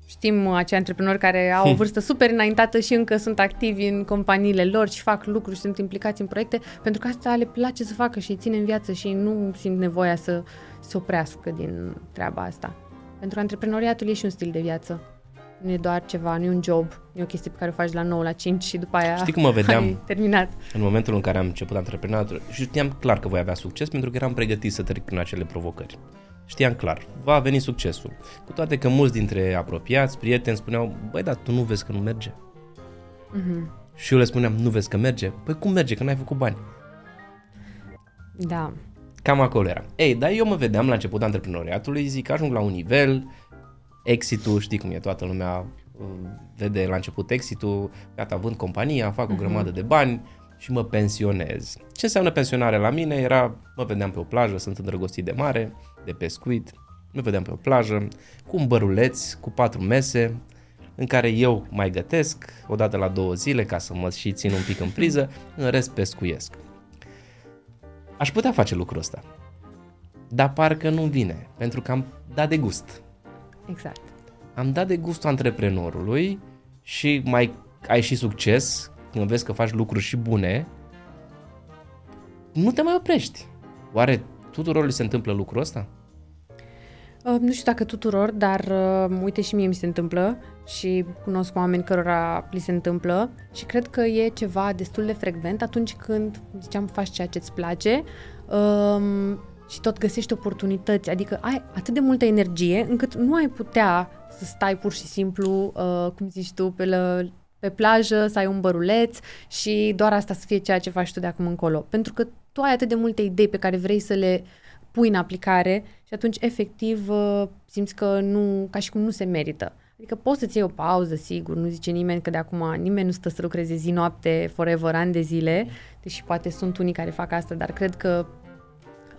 Știm acei antreprenori care au o vârstă super înaintată și încă sunt activi în companiile lor și fac lucruri și sunt implicați în proiecte, pentru că asta le place să facă și îi ține în viață și nu simt nevoia să se oprească din treaba asta. Pentru că antreprenoriatul e și un stil de viață. Nu e doar ceva, nu e un job, nu e o chestie pe care o faci de la 9 la 5 și după aia Știi cum mă vedeam ai terminat. în momentul în care am început antreprenoriatul și știam clar că voi avea succes pentru că eram pregătit să trec prin acele provocări. Știam clar, va veni succesul. Cu toate că mulți dintre apropiați, prieteni spuneau, băi, dar tu nu vezi că nu merge. Mm-hmm. Și eu le spuneam, nu vezi că merge? Păi cum merge, că n-ai făcut bani? Da. Cam acolo era. Ei, dar eu mă vedeam la început antreprenoriatului, zic, ajung la un nivel, exitul, știi cum e, toată lumea uh, vede la început exitul, gata, vând compania, fac o uh-huh. grămadă de bani și mă pensionez. Ce înseamnă pensionare la mine? Era, mă vedeam pe o plajă, sunt îndrăgostit de mare, de pescuit, mă vedeam pe o plajă, cu un băruleț, cu patru mese, în care eu mai gătesc o dată la două zile ca să mă și țin un pic în priză, în rest pescuiesc. Aș putea face lucrul ăsta, dar parcă nu vine, pentru că am dat de gust. Exact. Am dat de gustul antreprenorului și mai ai și succes, când vezi că faci lucruri și bune, nu te mai oprești. Oare tuturor li se întâmplă lucrul ăsta? Uh, nu știu dacă tuturor, dar uh, uite și mie mi se întâmplă și cunosc oameni cărora li se întâmplă și cred că e ceva destul de frecvent atunci când, ziceam, faci ceea ce îți place um, și tot găsești oportunități, adică ai atât de multă energie încât nu ai putea să stai pur și simplu, uh, cum zici tu, pe, la, pe plajă, să ai un băruleț și doar asta să fie ceea ce faci tu de acum încolo. Pentru că tu ai atât de multe idei pe care vrei să le pui în aplicare și atunci efectiv uh, simți că nu, ca și cum nu se merită. Adică poți să-ți iei o pauză, sigur, nu zice nimeni că de acum nimeni nu stă să lucreze zi, noapte, forever, ani de zile, deși poate sunt unii care fac asta, dar cred că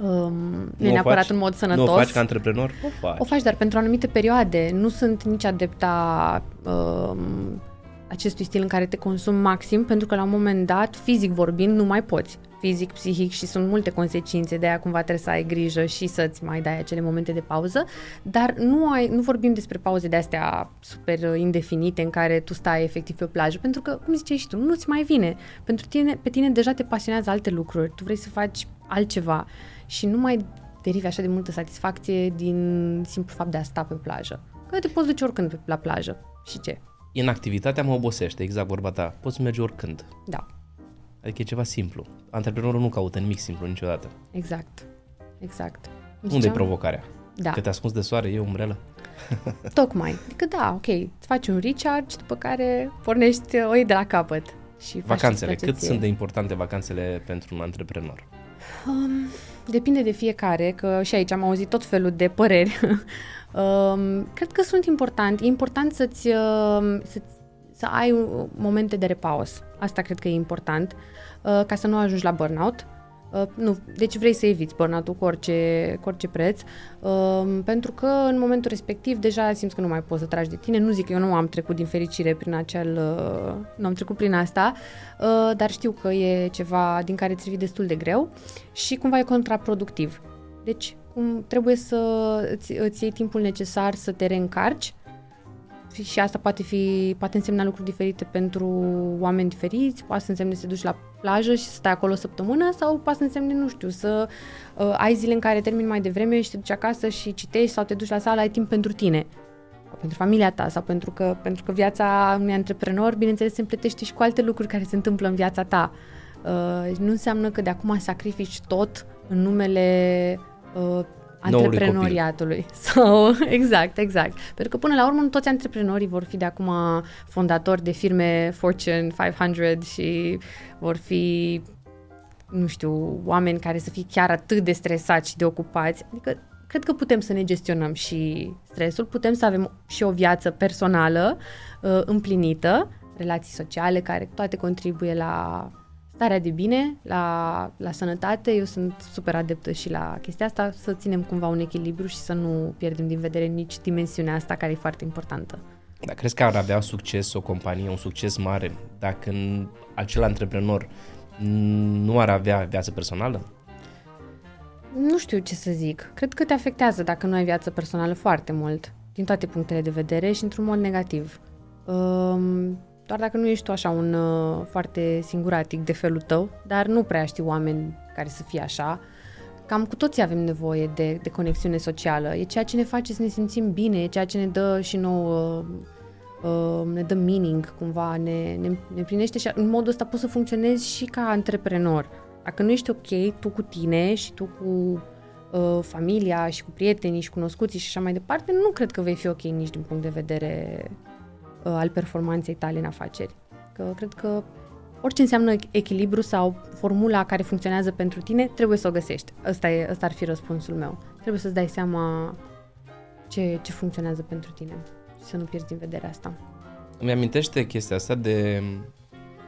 um, nu e neapărat faci, în mod sănătos. Nu o faci ca antreprenor? O faci. O faci, dar pentru anumite perioade. Nu sunt nici adepta um, acestui stil în care te consumi maxim, pentru că la un moment dat, fizic vorbind, nu mai poți. Fizic, psihic și sunt multe consecințe, de aia cumva trebuie să ai grijă și să-ți mai dai acele momente de pauză, dar nu, ai, nu vorbim despre pauze de astea super indefinite în care tu stai efectiv pe o plajă, pentru că, cum ziceai și tu, nu-ți mai vine. Pentru tine, pe tine deja te pasionează alte lucruri, tu vrei să faci altceva și nu mai derivi așa de multă satisfacție din simplu fapt de a sta pe o plajă. Că te poți duce oricând la plajă. Și ce? Inactivitatea mă obosește, exact vorba ta. Poți merge oricând. Da. Adică e ceva simplu. Antreprenorul nu caută nimic simplu niciodată. Exact. Exact. Unde e provocarea? Da. Că te ascunzi de soare, e umbrelă? Tocmai. Adică da, ok, îți faci un recharge, după care pornești o iei de la capăt. Și vacanțele. Cât ție. sunt de importante vacanțele pentru un antreprenor? Um, depinde de fiecare, că și aici am auzit tot felul de păreri. um, cred că sunt importante. E important să-ți, uh, să, să ai momente de repaus. Asta cred că e important, uh, ca să nu ajungi la burnout. Uh, nu, deci vrei să eviți burnout-ul cu orice, cu orice preț, uh, pentru că în momentul respectiv deja simți că nu mai poți să tragi de tine. Nu zic că eu nu am trecut din fericire prin acel, uh, nu am trecut prin asta, uh, dar știu că e ceva din care ți destul de greu și cumva e contraproductiv. Deci cum trebuie să îți, îți iei timpul necesar să te reîncarci și asta poate fi, poate însemna lucruri diferite pentru oameni diferiți, poate să însemne să te duci la plajă și să stai acolo o săptămână sau poate să însemne, nu știu, să uh, ai zile în care termini mai devreme și te duci acasă și citești sau te duci la sală, ai timp pentru tine. sau pentru familia ta sau pentru că, pentru că viața unui antreprenor, bineînțeles, se împletește și cu alte lucruri care se întâmplă în viața ta. Uh, nu înseamnă că de acum sacrifici tot în numele uh, antreprenoriatului. Sau, exact, exact. Pentru că până la urmă nu toți antreprenorii vor fi de acum fondatori de firme Fortune 500 și vor fi nu știu, oameni care să fie chiar atât de stresați și de ocupați. Adică cred că putem să ne gestionăm și stresul, putem să avem și o viață personală uh, împlinită, relații sociale care toate contribuie la starea de bine, la, la sănătate. Eu sunt super adeptă și la chestia asta, să ținem cumva un echilibru și să nu pierdem din vedere nici dimensiunea asta care e foarte importantă. Dar crezi că ar avea succes o companie, un succes mare, dacă acel antreprenor nu ar avea viață personală? Nu știu ce să zic. Cred că te afectează dacă nu ai viață personală foarte mult, din toate punctele de vedere și într-un mod negativ. Um, doar dacă nu ești tu așa un uh, foarte singuratic de felul tău, dar nu prea știi oameni care să fie așa. Cam cu toții avem nevoie de, de conexiune socială. E ceea ce ne face să ne simțim bine, e ceea ce ne dă și nouă uh, ne dă meaning cumva, ne, ne, ne plinește și în modul ăsta poți să funcționezi și ca antreprenor. Dacă nu ești ok tu cu tine și tu cu uh, familia și cu prietenii și cunoscuții și așa mai departe, nu cred că vei fi ok nici din punct de vedere uh, al performanței tale în afaceri. Că cred că orice înseamnă echilibru sau formula care funcționează pentru tine, trebuie să o găsești. Ăsta, e, ăsta ar fi răspunsul meu. Trebuie să-ți dai seama ce, ce funcționează pentru tine și să nu pierzi din vedere asta. Îmi amintește chestia asta de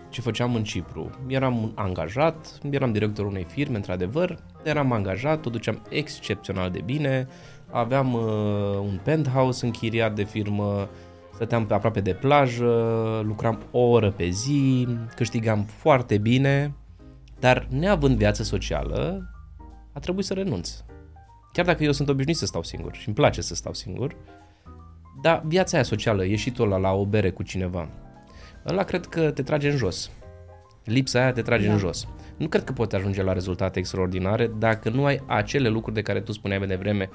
ce făceam în Cipru. Eram angajat, eram directorul unei firme, într-adevăr, eram angajat, o duceam excepțional de bine, aveam uh, un penthouse închiriat de firmă, stăteam pe aproape de plajă, lucram o oră pe zi, câștigam foarte bine, dar neavând viață socială, a trebuit să renunț. Chiar dacă eu sunt obișnuit să stau singur și îmi place să stau singur, dar viața aia socială, ieșitul ăla la o bere cu cineva, ăla cred că te trage în jos. Lipsa aia te trage da. în jos. Nu cred că poți ajunge la rezultate extraordinare dacă nu ai acele lucruri de care tu spuneai mai devreme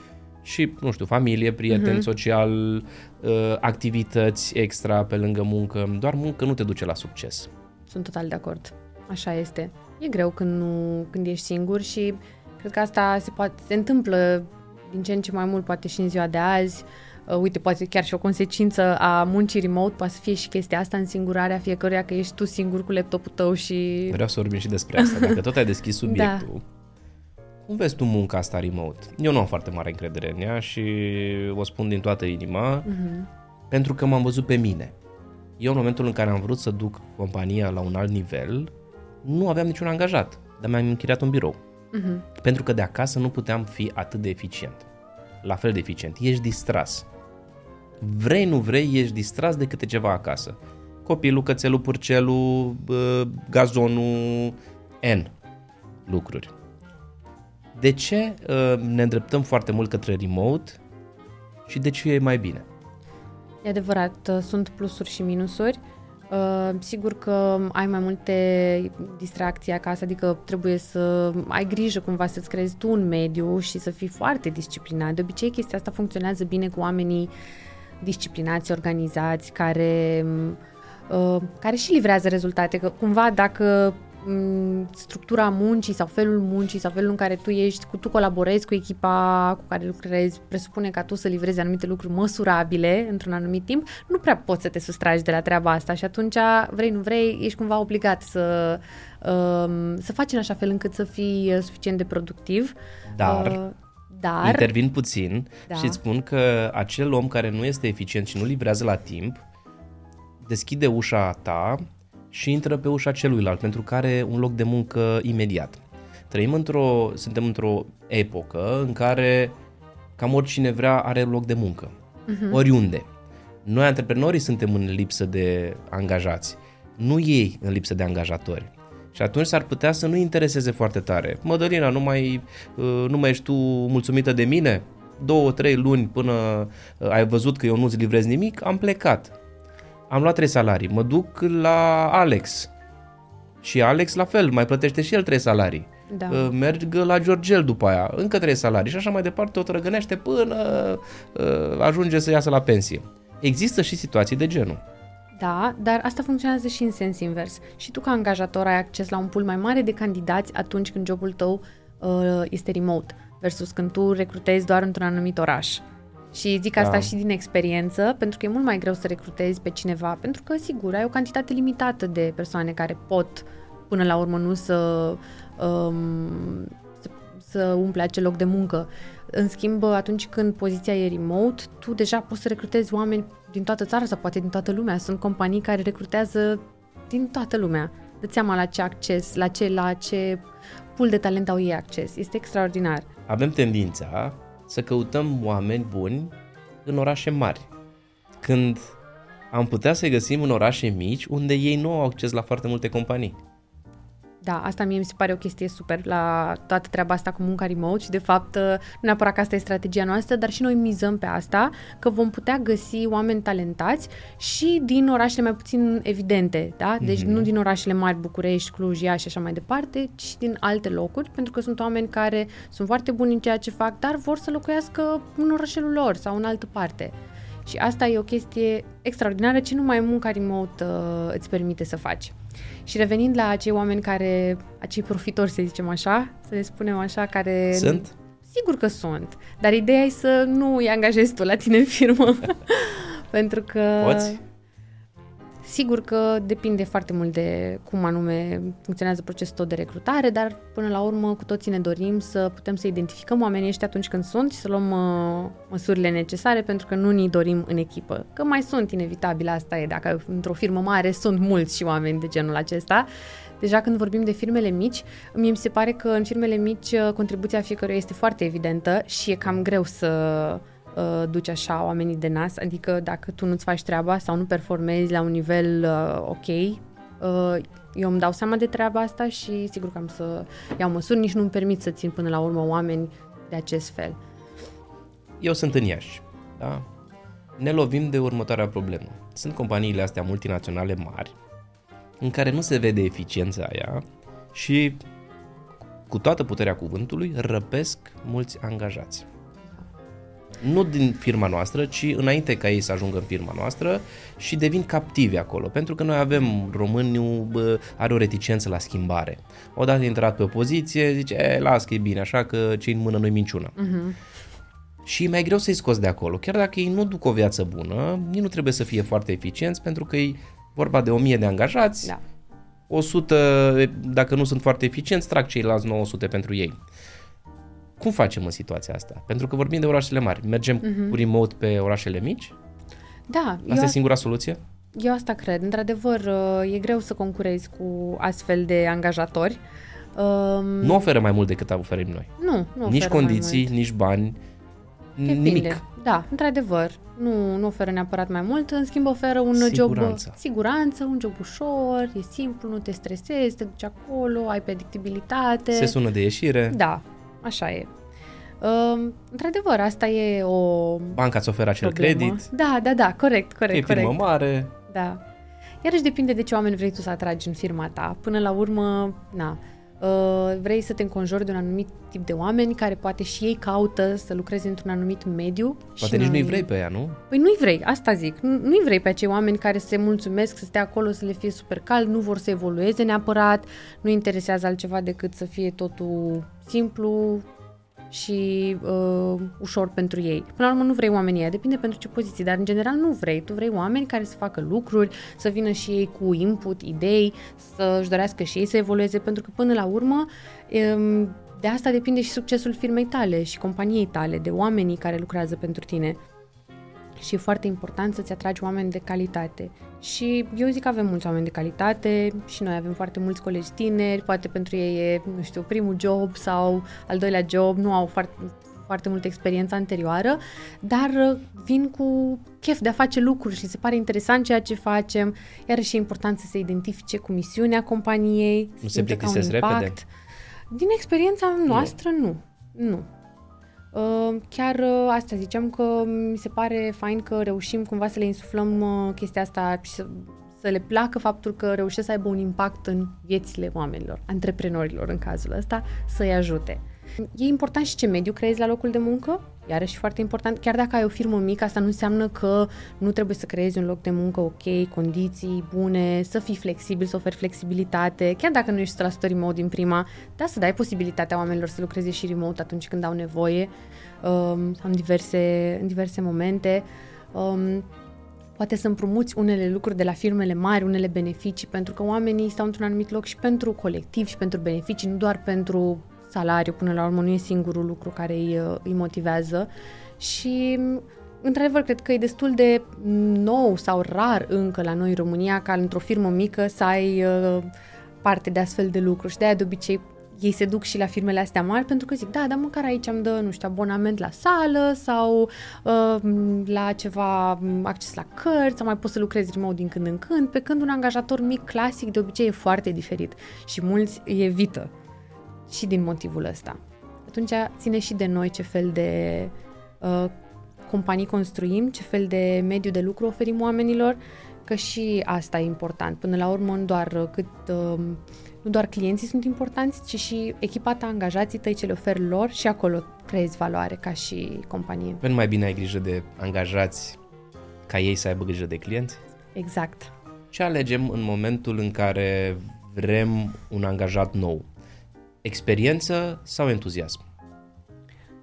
și, nu știu, familie, prieteni, uh-huh. social, uh, activități extra pe lângă muncă. Doar muncă nu te duce la succes. Sunt total de acord. Așa este. E greu când, nu, când ești singur și cred că asta se, poate, se întâmplă din ce în ce mai mult, poate și în ziua de azi. Uh, uite, poate chiar și o consecință a muncii remote, poate să fie și chestia asta în singurarea fiecăruia, că ești tu singur cu laptopul tău și... Vreau să vorbim și despre asta. Dacă tot ai deschis da. subiectul, da. Cum vezi tu munca asta remote? Eu nu am foarte mare încredere în ea și o spun din toată inima, uh-huh. pentru că m-am văzut pe mine. Eu în momentul în care am vrut să duc compania la un alt nivel, nu aveam niciun angajat, dar mi-am închiriat un birou. Uh-huh. Pentru că de acasă nu puteam fi atât de eficient. La fel de eficient. Ești distras vrei, nu vrei, ești distras de câte ceva acasă. Copilul, cățelul, purcelul, gazonul, N lucruri. De ce ă, ne îndreptăm foarte mult către remote și de ce e mai bine? E adevărat, ă, sunt plusuri și minusuri. Uh, sigur că ai mai multe distracții acasă, adică trebuie să ai grijă cumva să-ți creezi tu un mediu și să fii foarte disciplinat. De obicei chestia asta funcționează bine cu oamenii disciplinați, organizați, care, uh, care și livrează rezultate. Că cumva dacă um, structura muncii sau felul muncii sau felul în care tu ești, cu tu colaborezi cu echipa cu care lucrezi, presupune ca tu să livrezi anumite lucruri măsurabile într-un anumit timp, nu prea poți să te sustragi de la treaba asta și atunci, vrei, nu vrei, ești cumva obligat să, um, să faci în așa fel încât să fii suficient de productiv. Dar... Uh, dar... Intervin puțin da. și îți spun că acel om care nu este eficient și nu livrează la timp, deschide ușa ta și intră pe ușa celuilalt, pentru că are un loc de muncă imediat. Trăim într-o, suntem într-o epocă în care cam oricine vrea are loc de muncă, uh-huh. oriunde. Noi, antreprenorii, suntem în lipsă de angajați, nu ei în lipsă de angajatori. Și atunci s-ar putea să nu intereseze foarte tare. Mădălina, nu mai, uh, nu mai ești tu mulțumită de mine? Două, trei luni până uh, ai văzut că eu nu-ți livrez nimic, am plecat. Am luat trei salarii. Mă duc la Alex. Și Alex la fel, mai plătește și el trei salarii. Da. Uh, merg la Georgel după aia, încă trei salarii și așa mai departe, o trăgănește până ajunge să iasă la pensie. există și situații de genul. Da, dar asta funcționează și în sens invers. Și tu ca angajator ai acces la un pool mai mare de candidați atunci când jobul tău uh, este remote versus când tu recrutezi doar într-un anumit oraș. Și zic asta da. și din experiență, pentru că e mult mai greu să recrutezi pe cineva, pentru că, sigur, ai o cantitate limitată de persoane care pot, până la urmă, nu să, um, să, să umple acel loc de muncă. În schimb, atunci când poziția e remote, tu deja poți să recrutezi oameni din toată țara sau poate din toată lumea. Sunt companii care recrutează din toată lumea. Dă seama la ce acces, la ce, la ce pool de talent au ei acces. Este extraordinar. Avem tendința să căutăm oameni buni în orașe mari. Când am putea să găsim în orașe mici unde ei nu au acces la foarte multe companii. Da, asta mie mi se pare o chestie super la toată treaba asta cu munca remote și de fapt nu neapărat că asta e strategia noastră, dar și noi mizăm pe asta, că vom putea găsi oameni talentați și din orașele mai puțin evidente, da? Deci mm-hmm. nu din orașele mari, București, Cluj, Iași și așa mai departe, ci din alte locuri, pentru că sunt oameni care sunt foarte buni în ceea ce fac, dar vor să locuiască în orașul lor sau în altă parte. Și asta e o chestie extraordinară ce numai munca remote uh, îți permite să faci. Și revenind la acei oameni care, acei profitori, să zicem așa, să le spunem așa, care... Sunt? Sigur că sunt, dar ideea e să nu îi angajezi tu la tine în firmă. Pentru că... Poți? Sigur că depinde foarte mult de cum anume funcționează procesul tot de recrutare, dar până la urmă cu toții ne dorim să putem să identificăm oamenii ăștia atunci când sunt și să luăm uh, măsurile necesare pentru că nu ni dorim în echipă. Că mai sunt inevitabil, asta e, dacă într-o firmă mare sunt mulți și oameni de genul acesta. Deja când vorbim de firmele mici, mie mi se pare că în firmele mici uh, contribuția fiecăruia este foarte evidentă și e cam greu să uh, duci așa oamenii de nas, adică dacă tu nu-ți faci treaba sau nu performezi la un nivel uh, ok, uh, eu îmi dau seama de treaba asta și sigur că am să iau măsuri, nici nu-mi permit să țin până la urmă oameni de acest fel. Eu sunt în Iași, da? Ne lovim de următoarea problemă. Sunt companiile astea multinaționale mari, în care nu se vede eficiența aia și cu toată puterea cuvântului răpesc mulți angajați nu din firma noastră, ci înainte ca ei să ajungă în firma noastră și devin captivi acolo. Pentru că noi avem, românul are o reticență la schimbare. Odată intrat pe o poziție, zice, e, las că e bine, așa că ce în mână nu-i minciună. Uh-huh. Și e mai greu să-i scoți de acolo. Chiar dacă ei nu duc o viață bună, ei nu trebuie să fie foarte eficienți pentru că e vorba de 1000 de angajați, da. 100, dacă nu sunt foarte eficienți, trag ceilalți 900 pentru ei. Cum facem în situația asta? Pentru că vorbim de orașele mari. Mergem uh-huh. cu remote pe orașele mici? Da. Asta e singura soluție? Eu asta cred. Într-adevăr, uh, e greu să concurezi cu astfel de angajatori. Um, nu oferă mai mult decât oferim noi. Nu, nu Nici condiții, nici bani, Depinde. nimic. Da, într-adevăr. Nu, nu oferă neapărat mai mult, în schimb oferă un siguranță. job, siguranță, un job ușor, e simplu, nu te stresezi, te duci acolo, ai predictibilitate. Se sună de ieșire. Da, Așa e. Uh, într-adevăr, asta e o Banca îți oferă acel problemă. credit. Da, da, da, corect, corect. E corect. firmă mare. Da. Iarăși depinde de ce oameni vrei tu să atragi în firma ta. Până la urmă, na, uh, vrei să te înconjori de un anumit tip de oameni care poate și ei caută să lucreze într-un anumit mediu. Poate nici noi... nu-i vrei pe ea, nu? Păi nu-i vrei, asta zic. Nu-i vrei pe acei oameni care se mulțumesc să stea acolo, să le fie super cald, nu vor să evolueze neapărat, nu interesează altceva decât să fie totul simplu, și uh, ușor pentru ei. Până la urmă nu vrei oamenii ăia, depinde pentru ce poziție, dar în general nu vrei. Tu vrei oameni care să facă lucruri, să vină și ei cu input, idei, să-și dorească și ei să evolueze, pentru că până la urmă um, de asta depinde și succesul firmei tale și companiei tale, de oamenii care lucrează pentru tine și e foarte important să-ți atragi oameni de calitate. Și eu zic că avem mulți oameni de calitate și noi avem foarte mulți colegi tineri, poate pentru ei e, nu știu, primul job sau al doilea job, nu au foarte, foarte multă experiență anterioară, dar uh, vin cu chef de a face lucruri și se pare interesant ceea ce facem, iar și e important să se identifice cu misiunea companiei, nu se plictisesc repede. Din experiența noastră, nu. Nu. nu. Uh, chiar uh, asta ziceam că mi se pare fain că reușim cumva să le insuflăm uh, chestia asta și să, să le placă faptul că reușesc să aibă un impact în viețile oamenilor, antreprenorilor în cazul ăsta, să-i ajute. E important și ce mediu creezi la locul de muncă, iarăși foarte important. Chiar dacă ai o firmă mică, asta nu înseamnă că nu trebuie să creezi un loc de muncă ok, condiții bune, să fii flexibil, să oferi flexibilitate, chiar dacă nu ești 100% remote din prima, dar să dai posibilitatea oamenilor să lucreze și remote atunci când au nevoie um, în, diverse, în diverse momente. Um, poate să împrumuți unele lucruri de la firmele mari, unele beneficii, pentru că oamenii stau într-un anumit loc și pentru colectiv și pentru beneficii, nu doar pentru salariu, până la urmă nu e singurul lucru care îi, îi motivează. Și într-adevăr cred că e destul de nou sau rar încă la noi în România ca într-o firmă mică să ai uh, parte de astfel de lucruri. Și de aia de obicei ei se duc și la firmele astea mari pentru că zic, da, dar măcar aici îmi dă, nu știu, abonament la sală sau uh, la ceva acces la cărți sau mai pot să lucrez remote din când în când, pe când un angajator mic clasic de obicei e foarte diferit și mulți evită și din motivul ăsta. Atunci ține și de noi ce fel de uh, companii construim, ce fel de mediu de lucru oferim oamenilor, că și asta e important. Până la urmă, nu doar cât uh, nu doar clienții sunt importanți, ci și echipa ta, angajații tăi ce le oferi lor și acolo creezi valoare ca și companie. Pentru mai bine ai grijă de angajați ca ei să aibă grijă de clienți? Exact. Ce alegem în momentul în care vrem un angajat nou? Experiență sau entuziasm?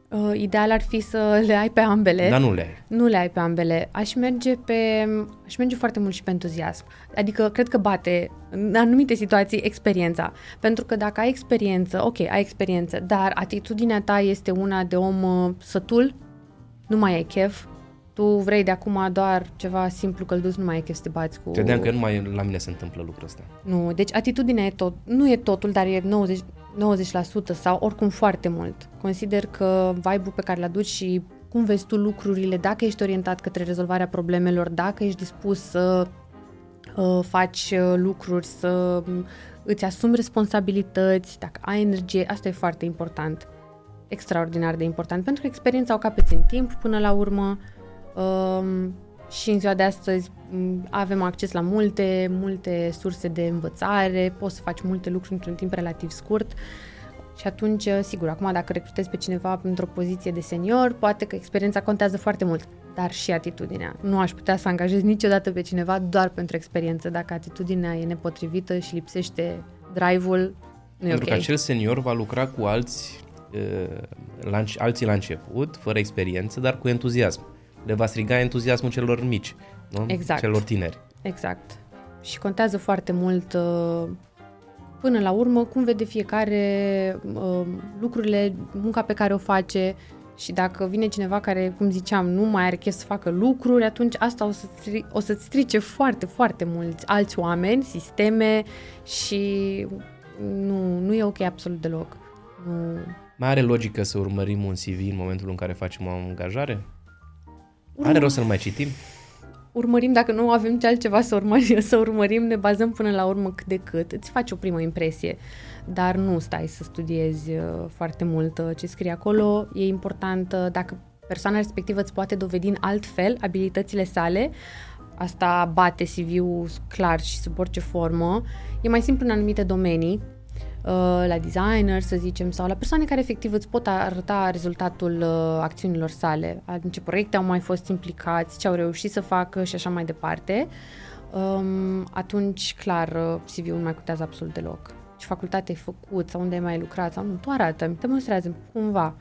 Uh, ideal ar fi să le ai pe ambele. Dar nu le ai. Nu le ai pe ambele. Aș merge pe aș merge foarte mult și pe entuziasm. Adică cred că bate în anumite situații experiența. Pentru că dacă ai experiență, ok, ai experiență, dar atitudinea ta este una de om uh, sătul, nu mai ai chef, tu vrei de acum doar ceva simplu călduț, nu mai ai chef să te bați cu... Credeam că numai la mine se întâmplă lucrul ăsta. Nu, deci atitudinea e tot, nu e totul, dar e 90, 90% sau oricum foarte mult. Consider că vibe-ul pe care îl aduci și cum vezi tu lucrurile, dacă ești orientat către rezolvarea problemelor, dacă ești dispus să uh, faci uh, lucruri, să um, îți asumi responsabilități, dacă ai energie, asta e foarte important. Extraordinar de important, pentru că experiența o capeți în timp până la urmă uh, și în ziua de astăzi um, avem acces la multe, multe surse de învățare, poți să faci multe lucruri într-un timp relativ scurt. Și atunci, sigur, acum dacă recrutezi pe cineva într-o poziție de senior, poate că experiența contează foarte mult, dar și atitudinea. Nu aș putea să angajez niciodată pe cineva doar pentru experiență. Dacă atitudinea e nepotrivită și lipsește drive-ul, nu Pentru e ok. că acel senior va lucra cu alți, uh, la, alții la început, fără experiență, dar cu entuziasm. Le va striga entuziasmul celor mici, nu? Exact. celor tineri. Exact. Și contează foarte mult uh, până la urmă cum vede fiecare uh, lucrurile, munca pe care o face și dacă vine cineva care, cum ziceam, nu mai are chef să facă lucruri, atunci asta o, să stri- o să-ți strice foarte, foarte mulți alți oameni, sisteme și nu, nu e ok absolut deloc. Nu, Mai are logică să urmărim un CV în momentul în care facem o angajare? Are rost să-l mai citim? urmărim, dacă nu avem ce altceva să urmărim, să urmărim, ne bazăm până la urmă cât de cât. Îți faci o primă impresie, dar nu stai să studiezi uh, foarte mult uh, ce scrie acolo. E important uh, dacă persoana respectivă îți poate dovedi în alt fel abilitățile sale, asta bate CV-ul clar și sub orice formă. E mai simplu în anumite domenii, la designer, să zicem, sau la persoane care efectiv îți pot arăta rezultatul acțiunilor sale, în ce proiecte au mai fost implicați, ce au reușit să facă și așa mai departe, um, atunci, clar, CV-ul nu mai contează absolut deloc. Ce facultate ai făcut sau unde ai mai lucrat sau nu, tu arată demonstrează cumva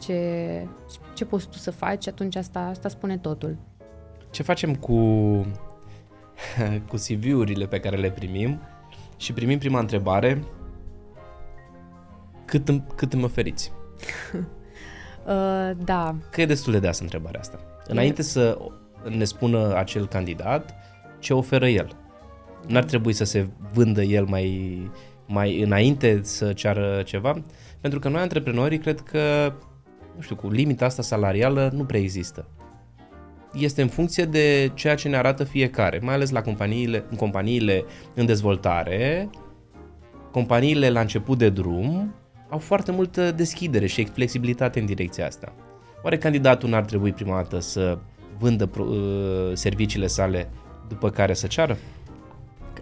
ce, ce poți tu să faci, atunci asta, asta spune totul. Ce facem cu, cu CV-urile pe care le primim și primim prima întrebare, cât îmi, cât îmi oferiți? uh, da. Că e destul de deasă întrebarea asta. Înainte e... să ne spună acel candidat ce oferă el. N-ar trebui să se vândă el mai, mai înainte să ceară ceva, pentru că noi antreprenorii cred că, nu știu, cu limita asta salarială nu prea există. Este în funcție de ceea ce ne arată fiecare, mai ales la companiile, în companiile în dezvoltare, companiile la început de drum au foarte multă deschidere și flexibilitate în direcția asta. Oare candidatul n-ar trebui prima dată să vândă uh, serviciile sale după care să ceară?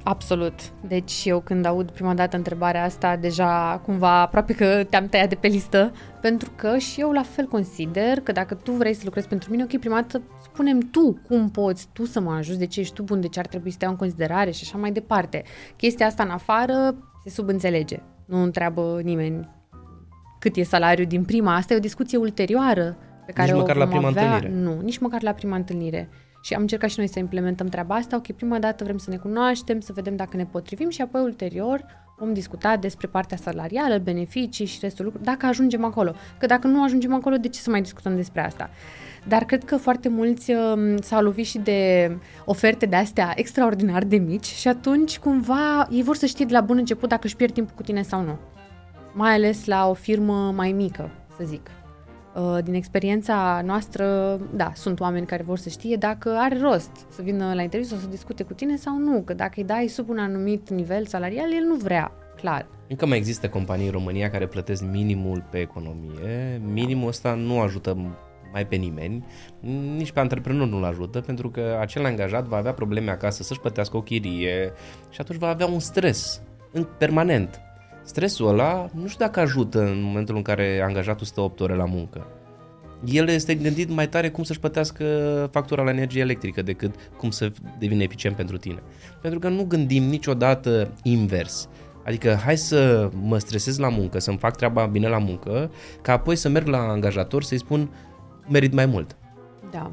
absolut. Deci eu când aud prima dată întrebarea asta, deja cumva aproape că te-am tăiat de pe listă, pentru că și eu la fel consider că dacă tu vrei să lucrezi pentru mine, ok, prima dată spunem tu cum poți tu să mă ajuți, de ce ești tu bun, de ce ar trebui să te iau în considerare și așa mai departe. Chestia asta în afară se subînțelege. Nu întreabă nimeni cât e salariul din prima. Asta e o discuție ulterioară pe care nici măcar o la vom prima avea. întâlnire. Nu, nici măcar la prima întâlnire. Și am încercat și noi să implementăm treaba asta. Ok, prima dată vrem să ne cunoaștem, să vedem dacă ne potrivim și apoi ulterior vom discuta despre partea salarială, beneficii și restul lucrurilor, dacă ajungem acolo. Că dacă nu ajungem acolo, de ce să mai discutăm despre asta? Dar cred că foarte mulți um, s-au lovit și de oferte de astea extraordinar de mici și atunci cumva ei vor să știe de la bun început dacă își pierd timpul cu tine sau nu. Mai ales la o firmă mai mică, să zic. Uh, Din experiența noastră, da, sunt oameni care vor să știe dacă are rost să vină la interviu sau să discute cu tine sau nu, că dacă îi dai sub un anumit nivel salarial, el nu vrea, clar. Încă mai există companii în România care plătesc minimul pe economie. Minimul ăsta nu ajută mai pe nimeni, nici pe antreprenor nu-l ajută, pentru că acel angajat va avea probleme acasă să-și plătească o chirie și atunci va avea un stres în permanent. Stresul ăla nu știu dacă ajută în momentul în care angajatul stă 8 ore la muncă. El este gândit mai tare cum să-și plătească factura la energie electrică decât cum să devină eficient pentru tine. Pentru că nu gândim niciodată invers. Adică hai să mă stresez la muncă, să-mi fac treaba bine la muncă, ca apoi să merg la angajator să-i spun merit mai mult. Da.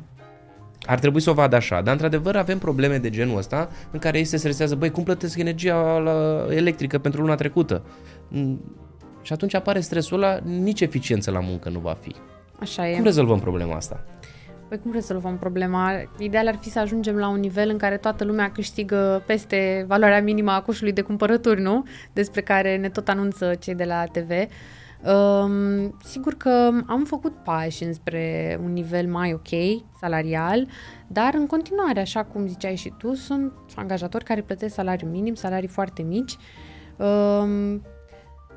Ar trebui să o vadă așa, dar într-adevăr avem probleme de genul ăsta în care ei se stresează, băi, cum plătesc energia la electrică pentru luna trecută? Mm, Și atunci apare stresul ăla, nici eficiență la muncă nu va fi. Așa e. Cum rezolvăm problema asta? Păi cum rezolvăm problema? Ideal ar fi să ajungem la un nivel în care toată lumea câștigă peste valoarea minimă a coșului de cumpărături, nu? Despre care ne tot anunță cei de la TV. Um, sigur că am făcut pași înspre un nivel mai ok, salarial, dar în continuare, așa cum ziceai și tu, sunt angajatori care plătesc salariu minim, salarii foarte mici. Um,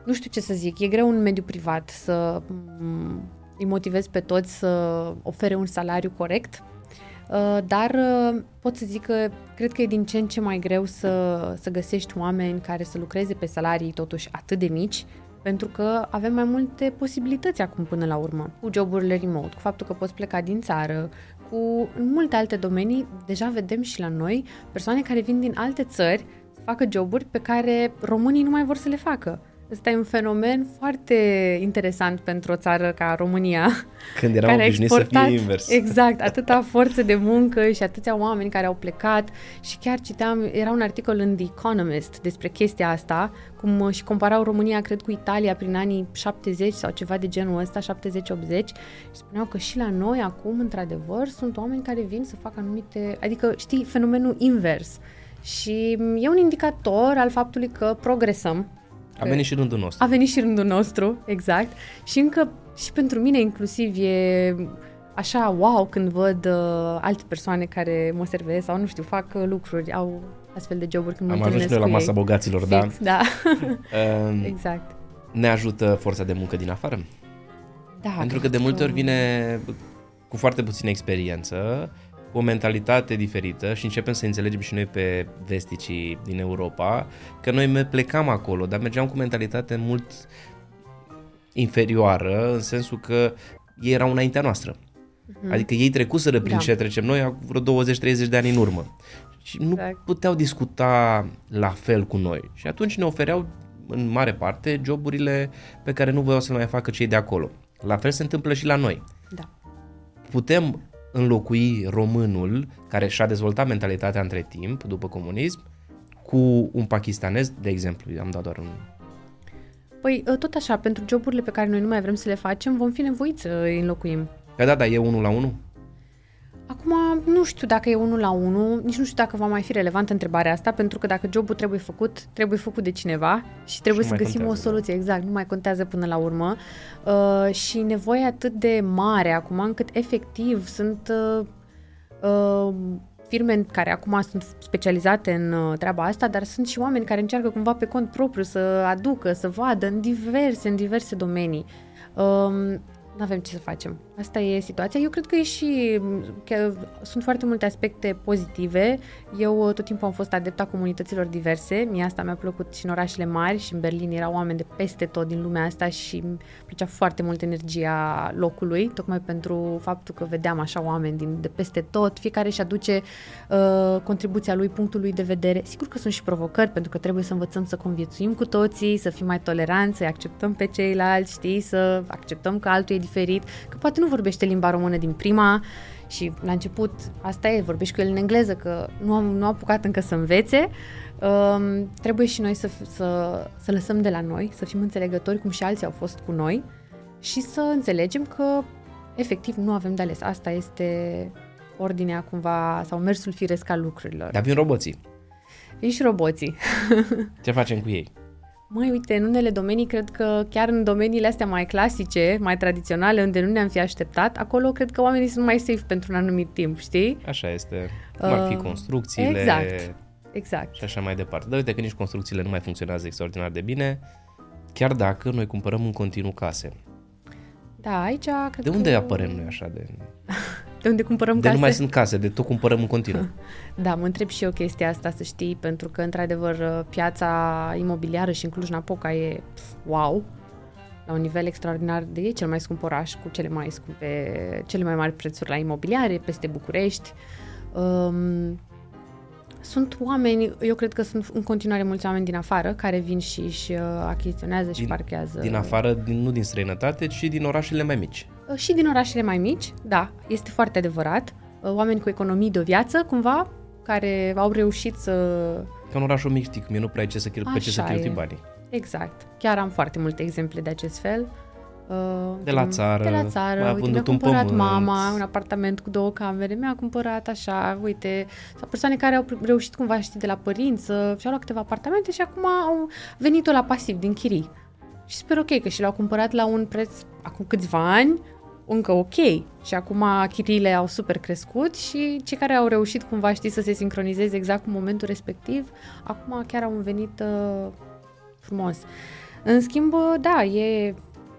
nu știu ce să zic, e greu în mediul privat să m, îi motivez pe toți să ofere un salariu corect, uh, dar uh, pot să zic că cred că e din ce în ce mai greu să, să găsești oameni care să lucreze pe salarii totuși atât de mici, pentru că avem mai multe posibilități acum până la urmă, cu joburile remote, cu faptul că poți pleca din țară, cu în multe alte domenii, deja vedem și la noi persoane care vin din alte țări să facă joburi pe care românii nu mai vor să le facă. Ăsta e un fenomen foarte interesant pentru o țară ca România. Când eram care a obișnuit să exportat, fie invers. Exact, atâta forță de muncă și atâția oameni care au plecat și chiar citeam, era un articol în The Economist despre chestia asta, cum uh, și comparau România, cred, cu Italia prin anii 70 sau ceva de genul ăsta, 70-80 și spuneau că și la noi acum, într-adevăr, sunt oameni care vin să facă anumite, adică, știi, fenomenul invers. Și e un indicator al faptului că progresăm, A venit și rândul nostru. a venit și rândul nostru, exact. Și încă, și pentru mine inclusiv, e așa wow când văd uh, alte persoane care mă servesc sau, nu știu, fac uh, lucruri, au astfel de joburi când mă Am ajuns întâlnesc noi la cu masa ei. bogaților, da? Fix, da. Um, exact. Ne ajută forța de muncă din afară? Da, Pentru că cred de multe ori vine cu foarte puțină experiență, cu o mentalitate diferită și începem să înțelegem și noi pe vesticii din Europa că noi me- plecam acolo, dar mergeam cu mentalitate mult inferioară, în sensul că ei erau înaintea noastră. Adică ei trecuseră prin Da. ce trecem noi acum vreo 20-30 de ani în urmă. Și nu Exact. puteau discuta la fel cu noi. Și atunci ne ofereau în mare parte joburile pe care nu voiau să le mai facă cei de acolo. La fel se întâmplă și la noi. Da. Putem înlocui românul care și-a dezvoltat mentalitatea între timp, după comunism, cu un pakistanez, de exemplu, am dat doar un... Păi, uh, tot așa, pentru joburile pe care noi nu mai vrem să le facem, vom fi nevoiți să îi înlocuim. Că da, da, e unul la unul. Acum, nu știu dacă e unul la unul, nici nu știu dacă va mai fi relevantă întrebarea asta, pentru că dacă jobul trebuie făcut, trebuie făcut de cineva și trebuie Și să nu mai găsim o contează, da. soluție. Exact, nu mai contează până la urmă. Uh, și nevoia atât de mare acum, încât efectiv sunt uh, uh, firme care acum sunt specializate în uh, treaba asta, dar sunt și oameni care încearcă cumva pe cont propriu să aducă, să vadă în diverse, în diverse domenii. Um, nu avem ce să facem. Asta e situația. Eu cred că e și că sunt foarte multe aspecte pozitive. Eu uh, tot timpul am fost adepta comunităților diverse. Mie asta mi-a plăcut și în orașele mari și în Berlin erau oameni de peste tot din lumea asta și îmi plăcea foarte mult energia locului, tocmai pentru faptul că vedeam așa oameni din, de peste tot, fiecare își aduce uh, contribuția lui, punctul lui de vedere. Sigur că sunt și provocări, pentru că trebuie să învățăm să conviețuim cu toții, să fim mai toleranți, să acceptăm pe ceilalți, știi, să acceptăm că altul e diferit, că poate nu vorbește limba română din prima și la început asta e, vorbești cu el în engleză, că nu am, nu am apucat încă să învețe, um, trebuie și noi să, să, să lăsăm de la noi, să fim înțelegători cum și alții au fost cu noi și să înțelegem că efectiv nu avem de ales. Asta este ordinea cumva sau mersul firesc al lucrurilor. Dar vin roboții. Vin și roboții. Ce facem cu ei? Măi, uite, în unele domenii, cred că chiar în domeniile astea mai clasice, mai tradiționale, unde nu ne-am fi așteptat, acolo cred că oamenii sunt mai safe pentru un anumit timp, știi? Așa este. Cum ar fi construcțiile. Exact. Exact. Și așa mai departe. Dar uite că nici construcțiile nu mai funcționează extraordinar de bine, chiar dacă noi cumpărăm în continuu case. Da, aici cred De unde că... apărem noi așa de... De unde cumpărăm De case? nu mai sunt case, de tot cumpărăm în continuu. Da, mă întreb și eu chestia asta, să știi, pentru că, într-adevăr, piața imobiliară și în Cluj-Napoca e pf, wow, la un nivel extraordinar de e cel mai scump oraș cu cele mai scumpe, cele mai mari prețuri la imobiliare, peste București. Um, sunt oameni, eu cred că sunt în continuare mulți oameni din afară care vin și își uh, achiziționează și Din- parchează. Din afară, din, nu din străinătate, ci din orașele mai mici. Uh, Și din orașele mai mici, da, este foarte adevărat. Uh, Oameni cu economii de o viață, cumva, care au reușit să... Ca în orașul mic, știi, cum e, nu prea ai ce să, chel- pe ce să Așa cheltui e. banii. Exact. Chiar am foarte multe exemple de acest fel. Uh, De la țară, De la țară. mai a Uite, vândut mi-a un cumpărat pământ. mama un apartament cu două camere, mi-a cumpărat așa, uite, sau persoane care au reușit cumva, știi, de la părinți să și-au luat câteva apartamente și acum au venit la pasiv din chirii. Și sper ok că și l-au cumpărat la un preț acum câțiva ani, încă ok. Și acum chiriile au super crescut și cei care au reușit cumva, știi, să se sincronizeze exact cu momentul respectiv, acum chiar au un venit uh, frumos. În schimb, da, e,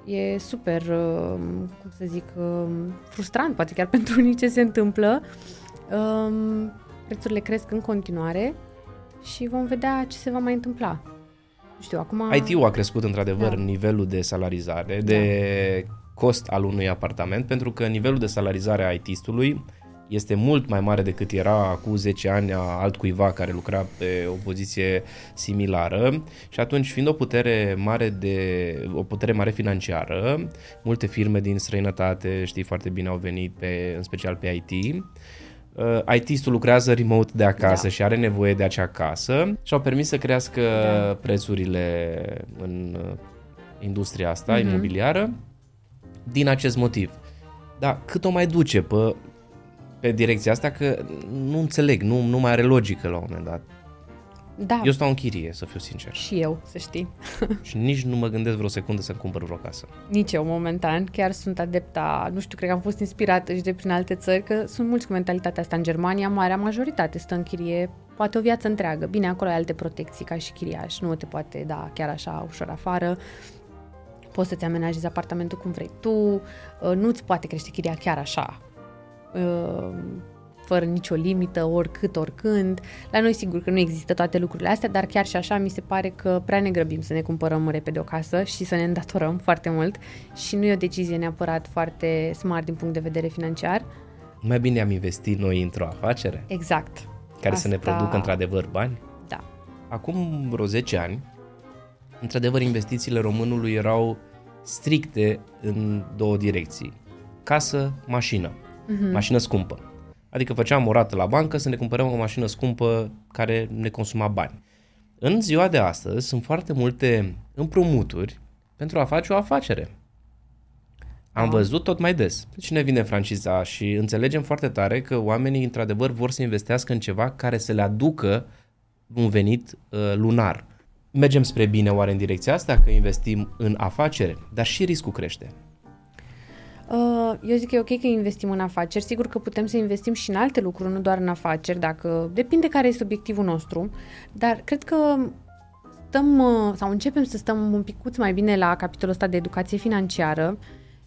e super, uh, cum să zic, uh, frustrant, poate chiar pentru unii ce se întâmplă. Um, prețurile cresc în continuare și vom vedea ce se va mai întâmpla. Nu știu, acum... IT-ul a crescut într-adevăr Da. nivelul de salarizare, de cost al unui apartament, pentru că nivelul de salarizare a IT-stului este mult mai mare decât era acum 10 ani a altcuiva care lucra pe o poziție similară și atunci fiind o putere mare de o putere mare financiară, multe firme din străinătate, știi foarte bine, au venit pe în special pe IT. Uh, IT-istul lucrează remote de acasă Da. și are nevoie de acea casă și au permis să crească Da. prețurile în uh, industria asta Mhm. imobiliară din acest motiv. Dar cât o mai duce pe, pe direcția asta că nu înțeleg, nu, nu mai are logică la un moment dat. Da, Eu stau în chirie, să fiu sincer. și eu, să știi. Și nici nu mă gândesc vreo secundă să-mi cumpăr vreo casă. Nici eu, momentan. Chiar sunt adepta, nu știu, cred că am fost inspirată și de prin alte țări, că sunt mulți cu mentalitatea asta. În Germania, marea majoritate stă în chirie poate o viață întreagă. Bine, acolo ai alte protecții ca și chiriaș. Nu te poate da chiar așa ușor afară. Poți să-ți amenajezi apartamentul cum vrei tu. uh, Nu-ți poate crește chiria chiar așa. Uh, fără nicio limită, oricât, oricând. La noi sigur că nu există toate lucrurile astea, dar chiar și așa mi se pare că prea ne grăbim să ne cumpărăm repede o casă și să ne îndatorăm foarte mult și nu e o decizie neapărat foarte smart din punct de vedere financiar. Mai bine am investit noi într-o afacere Exact. care să ne Asta- producă într-adevăr bani. Da. Acum vreo 10 ani, într-adevăr, investițiile românului erau stricte în două direcții. Casă, mașină. Mhm. Mașină scumpă. Adică făceam o rată la bancă să ne cumpărăm o mașină scumpă care ne consuma bani. În ziua de astăzi sunt foarte multe împrumuturi pentru a face o afacere. Am Da. văzut tot mai des. Cine vine franciza și înțelegem foarte tare că oamenii într-adevăr vor să investească în ceva care să le aducă un venit uh, lunar. Mergem spre bine oare în direcția asta că investim în afacere, dar și riscul crește. Uh, Eu zic că e ok că investim în afaceri. Sigur că putem să investim și în alte lucruri, nu doar în afaceri, dacă depinde care este obiectivul nostru. Dar cred că stăm uh, sau începem să stăm un picuț mai bine la capitolul ăsta de educație financiară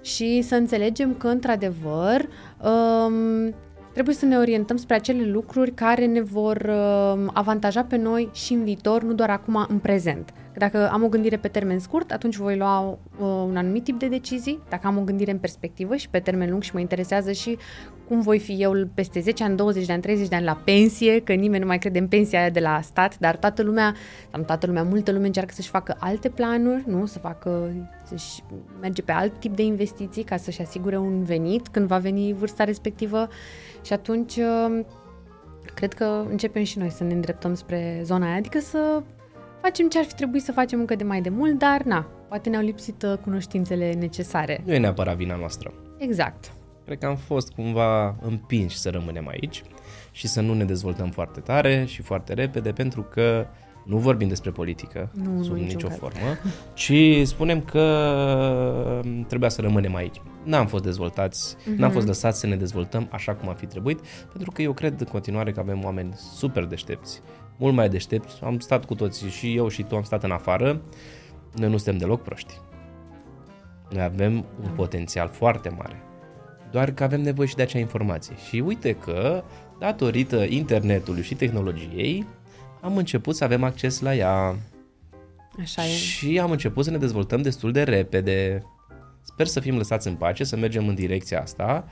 și să înțelegem că, într-adevăr, um, trebuie să ne orientăm spre acele lucruri care ne vor uh, avantaja pe noi și în viitor, nu doar acum, în prezent. Că dacă am o gândire pe termen scurt, atunci voi lua uh, un anumit tip de decizii. Dacă am o gândire în perspectivă și pe termen lung și mă interesează și cum voi fi eu peste 10 ani, 20 de ani, 30 de ani la pensie, că nimeni nu mai crede în pensia aia de la stat, dar toată lumea, am toată lumea, multă lume încearcă să-și facă alte planuri, nu? Să facă, să-și merge pe alt tip de investiții ca să-și asigure un venit când va veni vârsta respectivă și atunci uh, cred că începem și noi să ne îndreptăm spre zona aia, adică să facem ce ar fi trebuit să facem încă de mai de mult, dar na, poate ne-au lipsit uh, cunoștințele necesare. Nu e neapărat vina noastră. Exact. Cred că am fost cumva împinși să rămânem aici și să nu ne dezvoltăm foarte tare și foarte repede, pentru că nu vorbim despre politică nu, sub nu nicio caz. formă, ci spunem că trebuia să rămânem aici. N-am fost dezvoltați, uh-huh. n-am fost lăsați să ne dezvoltăm așa cum ar fi trebuit, pentru că eu cred în continuare că avem oameni super deștepți, mult mai deștepți. Am stat cu toții și eu și tu am stat în afară. Noi nu suntem deloc proști. Noi avem un potențial foarte mare. Doar că avem nevoie și de acea informație. Și uite că, datorită internetului și tehnologiei, am început să avem acces la ea. Așa e. Și am început să ne dezvoltăm destul de repede. Sper să fim lăsați în pace, să mergem în direcția asta,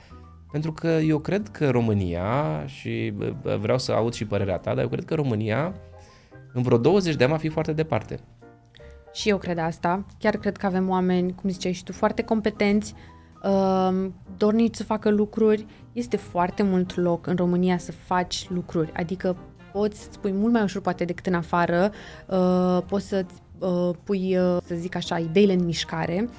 pentru că eu cred că România, și bă, vreau să aud și părerea ta, dar eu cred că România în vreo 20 de ani va fi foarte departe. Și eu cred asta. Chiar cred că avem oameni, cum ziceai și tu, foarte competenți, uh, dornici să facă lucruri. Este foarte mult loc în România să faci lucruri. Adică poți să spui mult mai ușor poate decât în afară, uh, poți să uh, pui, uh, să zic așa, ideile în mișcare.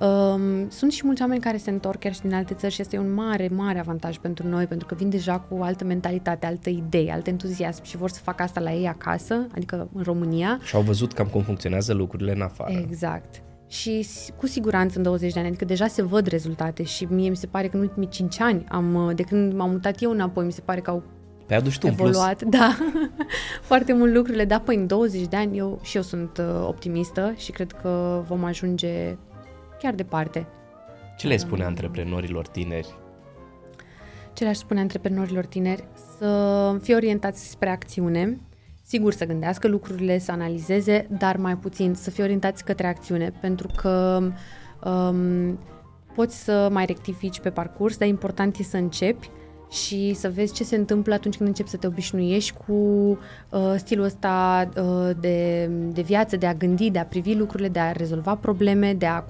Um, sunt și mulți oameni care se întorc chiar și din alte țări și este un mare, mare avantaj pentru noi, pentru că vin deja cu altă mentalitate, altă idee, alt entuziasm și vor să facă asta la ei acasă, adică în România. Și au văzut cam cum funcționează lucrurile în afară. Exact. Și cu siguranță în 20 de ani, adică deja se văd rezultate și mie mi se pare că în ultimii 5 ani, am, de când m-am mutat eu înapoi, mi se pare că au Pe aduci tu în plus. evoluat, da, foarte mult lucrurile, dar păi în 20 de ani eu și eu sunt uh, optimistă și cred că vom ajunge chiar departe. Ce le spune antreprenorilor tineri? Ce le-aș spune antreprenorilor tineri? Să fie orientați spre acțiune, sigur să gândească lucrurile, să analizeze, dar mai puțin să fie orientați către acțiune, pentru că um, poți să mai rectifici pe parcurs, dar important e să începi și să vezi ce se întâmplă atunci când începi să te obișnuiești cu uh, stilul ăsta uh, de, de viață, de a gândi, de a privi lucrurile, de a rezolva probleme, de a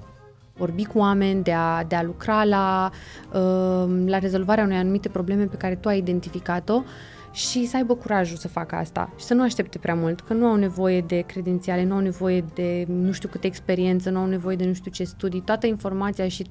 vorbi cu oameni, de a, de a lucra la, uh, la rezolvarea unei anumite probleme pe care tu ai identificat-o și să aibă curajul să facă asta și să nu aștepte prea mult, că nu au nevoie de credențiale, nu au nevoie de nu știu câte experiență, nu au nevoie de nu știu ce studii, toată informația și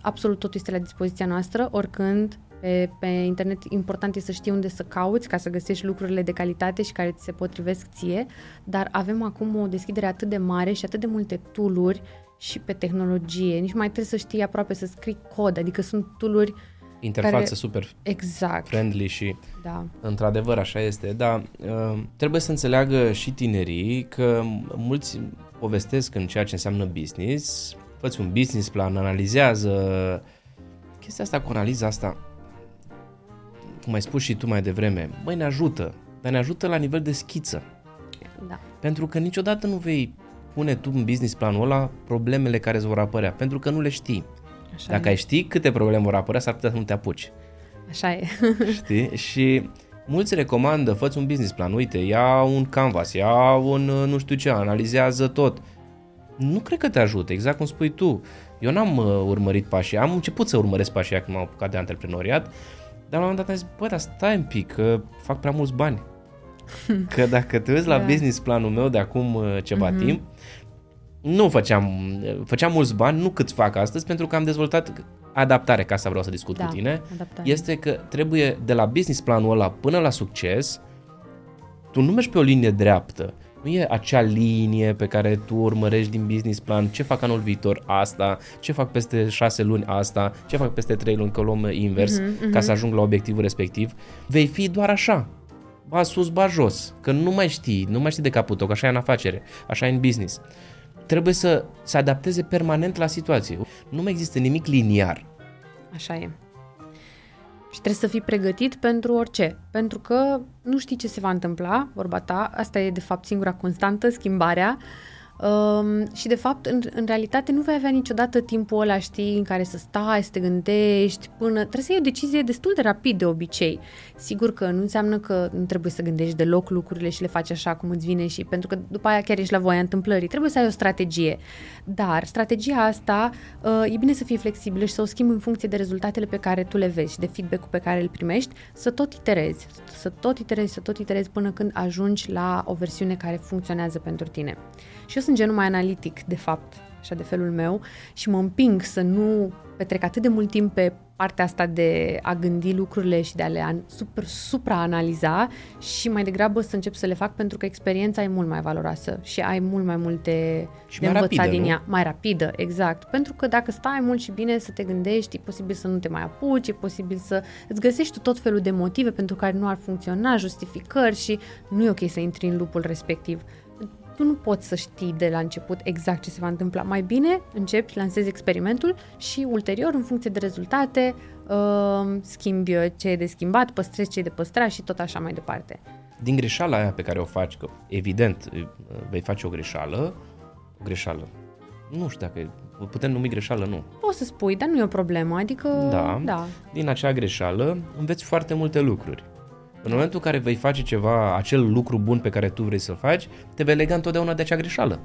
absolut totul este la dispoziția noastră, oricând pe, pe internet important e să știi unde să cauți ca să găsești lucrurile de calitate și care ți se potrivesc ție, dar avem acum o deschidere atât de mare și atât de multe tooluri și pe tehnologie, nici mai trebuie să știi aproape să scrii cod, adică sunt tooluri Interfață care... super exact, friendly și da. într-adevăr așa este, dar uh, trebuie să înțeleagă și tinerii că mulți povestesc în ceea ce înseamnă business, fă un business plan, analizează chestia asta cu analiza asta cum ai spus și tu mai devreme, băi, ne ajută, dar ne ajută la nivel de schiță. Da. Pentru că niciodată nu vei pune tu în business planul ăla problemele care îți vor apărea, pentru că nu le știi. Așa Dacă e. ai ști câte probleme vor apărea, s-ar putea să nu te apuci. Așa e. Știi? Și mulți recomandă, fă un business plan, uite, ia un canvas, ia un uh, nu știu ce, analizează tot. Nu cred că te ajută, exact cum spui tu. Eu n-am uh, urmărit pașii, am început să urmăresc pașii când m-am apucat de antreprenoriat, dar la un moment dat am zis, bă, dar stai un pic, că fac prea mulți bani. Că dacă te uiți la Da. business planul meu de acum uh, ceva mm-hmm. timp, nu făceam, făceam mulți bani, nu cât fac astăzi, pentru că am dezvoltat adaptare, ca asta vreau să discut da, cu tine, adaptare. este că trebuie de la business planul ăla până la succes, tu nu mergi pe o linie dreaptă. Nu e acea linie pe care tu urmărești din business plan, ce fac anul viitor asta, ce fac peste șase luni asta, ce fac peste trei luni, că o luăm invers, Mhm, ca să ajung la obiectivul respectiv. Vei fi doar așa, ba sus, ba jos, că nu mai știi, nu mai știi de capul tău, că așa e în afacere, așa e în business. trebuie să se adapteze permanent la situație. Nu mai există nimic liniar. Așa e. Și trebuie să fii pregătit pentru orice. Pentru că nu știi ce se va întâmpla, vorba ta, asta e de fapt singura constantă, schimbarea. Um, și de fapt, în, în realitate, nu vei avea niciodată timpul ăla, știi, în care să stai, să te gândești, până... Trebuie să iei o decizie destul de rapid, de obicei. Sigur că nu înseamnă că nu trebuie să gândești deloc lucrurile și le faci așa cum îți vine și pentru că după aia chiar ești la voia întâmplării. Trebuie să ai o strategie. Dar strategia asta uh, e bine să fie flexibilă și să o schimbi în funcție de rezultatele pe care tu le vezi și de feedback-ul pe care îl primești, să tot iterezi, să tot iterezi, să tot iterezi până când ajungi la o versiune care funcționează pentru tine. Și eu sunt genul mai analitic, de fapt, așa de felul meu, și mă împing să nu petrec atât de mult timp pe partea asta de a gândi lucrurile și de a le super, supra-analiza și mai degrabă să încep să le fac pentru că experiența e mult mai valoroasă și ai mult mai multe Și de mai învățat rapidă, din nu? ea. Mai rapidă, exact. Pentru că dacă stai mult și bine să te gândești, e posibil să nu te mai apuci, e posibil să îți găsești tu tot felul de motive pentru care nu ar funcționa, justificări și nu e ok să intri în lupul respectiv tu nu poți să știi de la început exact ce se va întâmpla. Mai bine începi, lansezi experimentul și ulterior, în funcție de rezultate, uh, schimbi ce e de schimbat, păstrezi ce e de păstrat și tot așa mai departe. Din greșeala aia pe care o faci, că evident vei face o greșeală, o greșeală, nu știu dacă o putem numi greșeală, nu. Poți să spui, dar nu e o problemă, adică... Da. da. Din acea greșeală înveți foarte multe lucruri. În momentul în care vei face ceva, acel lucru bun pe care tu vrei să-l faci, te vei lega întotdeauna de acea greșeală.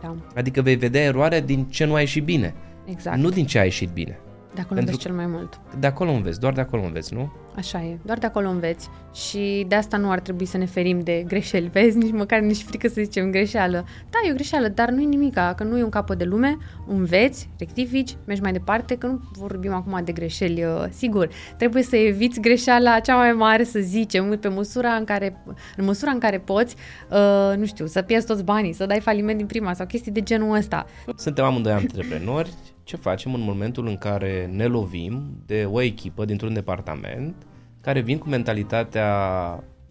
da. Adică vei vedea eroarea din ce nu a ieșit bine, Exact. nu din ce a ieșit bine. De acolo Pentru- înveți cel mai mult. De acolo înveți, doar de acolo înveți, nu? Așa e, doar de acolo înveți și de asta nu ar trebui să ne ferim de greșeli, vezi, nici măcar nici frică să zicem greșeală. Da, e o greșeală, dar nu e nimica, că nu e un capăt de lume, înveți, rectifici, mergi mai departe, că nu vorbim acum de greșeli, uh, sigur. Trebuie să eviți greșeala cea mai mare, să zicem, pe măsura în care, în măsura în care poți, uh, nu știu, să pierzi toți banii, să dai faliment din prima sau chestii de genul ăsta. Suntem amândoi antreprenori, ce facem în momentul în care ne lovim de o echipă dintr-un departament care vin cu mentalitatea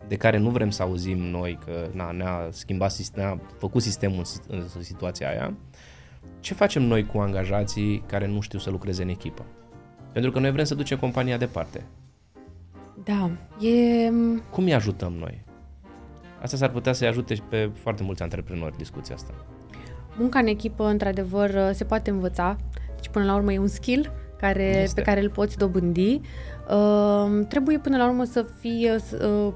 de care nu vrem să auzim noi că na, ne-a schimbat sistem, ne-a făcut sistemul în si- în situația aia. Ce facem noi cu angajații care nu știu să lucreze în echipă? Pentru că noi vrem să ducem compania departe. Da, e... Cum îi ajutăm noi? Asta s-ar putea să-i ajute și pe foarte mulți antreprenori discuția asta. Munca în echipă, într-adevăr, se poate învăța. Deci, până la urmă, e un skill care, Este. pe care îl poți dobândi. Uh, trebuie, până la urmă, să fii, uh,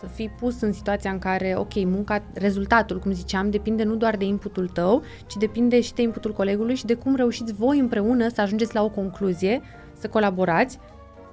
să fii pus în situația în care, ok, munca, rezultatul, cum ziceam, depinde nu doar de inputul tău, ci depinde și de inputul colegului și de cum reușiți voi împreună să ajungeți la o concluzie, să colaborați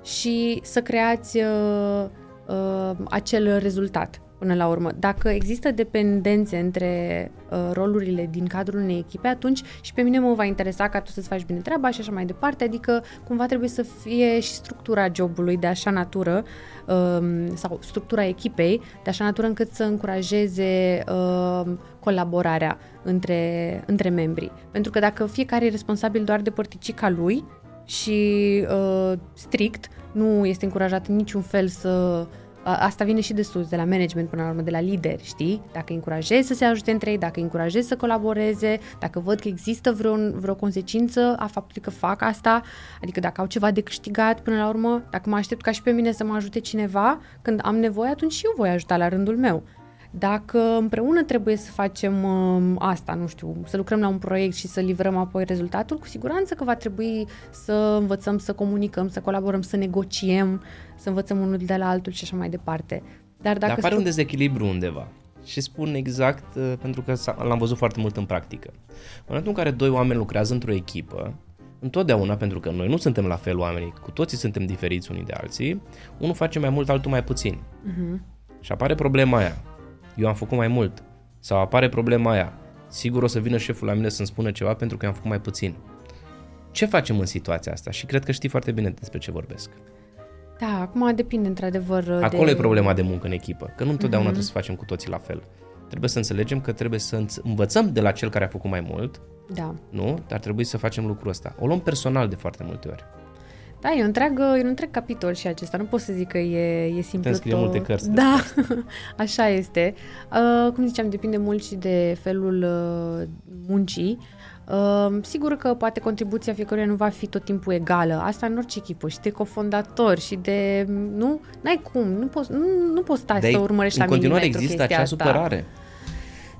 și să creați uh, uh, acel rezultat până la urmă. Dacă există dependențe între uh, rolurile din cadrul unei echipe, atunci și pe mine mă va interesa ca tu să-ți faci bine treaba și așa mai departe, adică cumva trebuie să fie și structura jobului de așa natură um, sau structura echipei de așa natură încât să încurajeze um, colaborarea între, între membrii. Pentru că dacă fiecare e responsabil doar de părticica lui și uh, strict, nu este încurajat în niciun fel să a- Asta vine și de sus, de la management până la urmă, de la lideri, știi? Dacă îi încurajezi să se ajute între ei, dacă îi încurajezi să colaboreze, dacă văd că există vreo, vreo consecință a faptului că fac asta, adică dacă au ceva de câștigat până la urmă, dacă mă aștept ca și pe mine să mă ajute cineva, când am nevoie, atunci și eu voi ajuta la rândul meu. Dacă împreună trebuie să facem um, asta, nu știu, să lucrăm la un proiect și să livrăm apoi rezultatul, cu siguranță că va trebui să învățăm să comunicăm, să colaborăm, să negociem, să învățăm unul de la altul și așa mai departe. Dar dacă Dar apare stru- un dezechilibru undeva. Și spun exact uh, pentru că s-a- l-am văzut foarte mult în practică. În momentul în care doi oameni lucrează într-o echipă, întotdeauna, pentru că noi nu suntem la fel oamenii, cu toții suntem diferiți unii de alții, unul face mai mult, altul mai puțin. Mhm. Și apare problema aia. Eu am făcut mai mult. Sau apare problema aia. Sigur o să vină șeful la mine să-mi spună ceva pentru că am făcut mai puțin. Ce facem în situația asta? Și cred că știi foarte bine despre ce vorbesc. Da, acum depinde într-adevăr Acolo de... e problema de muncă în echipă, că nu întotdeauna trebuie să facem cu toții la fel. Trebuie să înțelegem că trebuie să înț- învățăm de la cel care a făcut mai mult, Da. nu? Dar trebuie să facem lucrul ăsta. O luăm personal de foarte multe ori. Da, e un întreg, e un întreg capitol și acesta. Nu pot să zic că e, e simplu. Putem scrie tot. multe cărți. Da, așa este. Uh, cum ziceam, depinde mult și de felul uh, muncii. Uh, sigur că poate contribuția fiecăruia nu va fi tot timpul egală. Asta în orice echipă și de cofondator și de... Nu? N-ai cum. Nu poți, nu, nu poți sta Dar să e- urmărești în la continuare milimetru există chestia acea asta. supărare.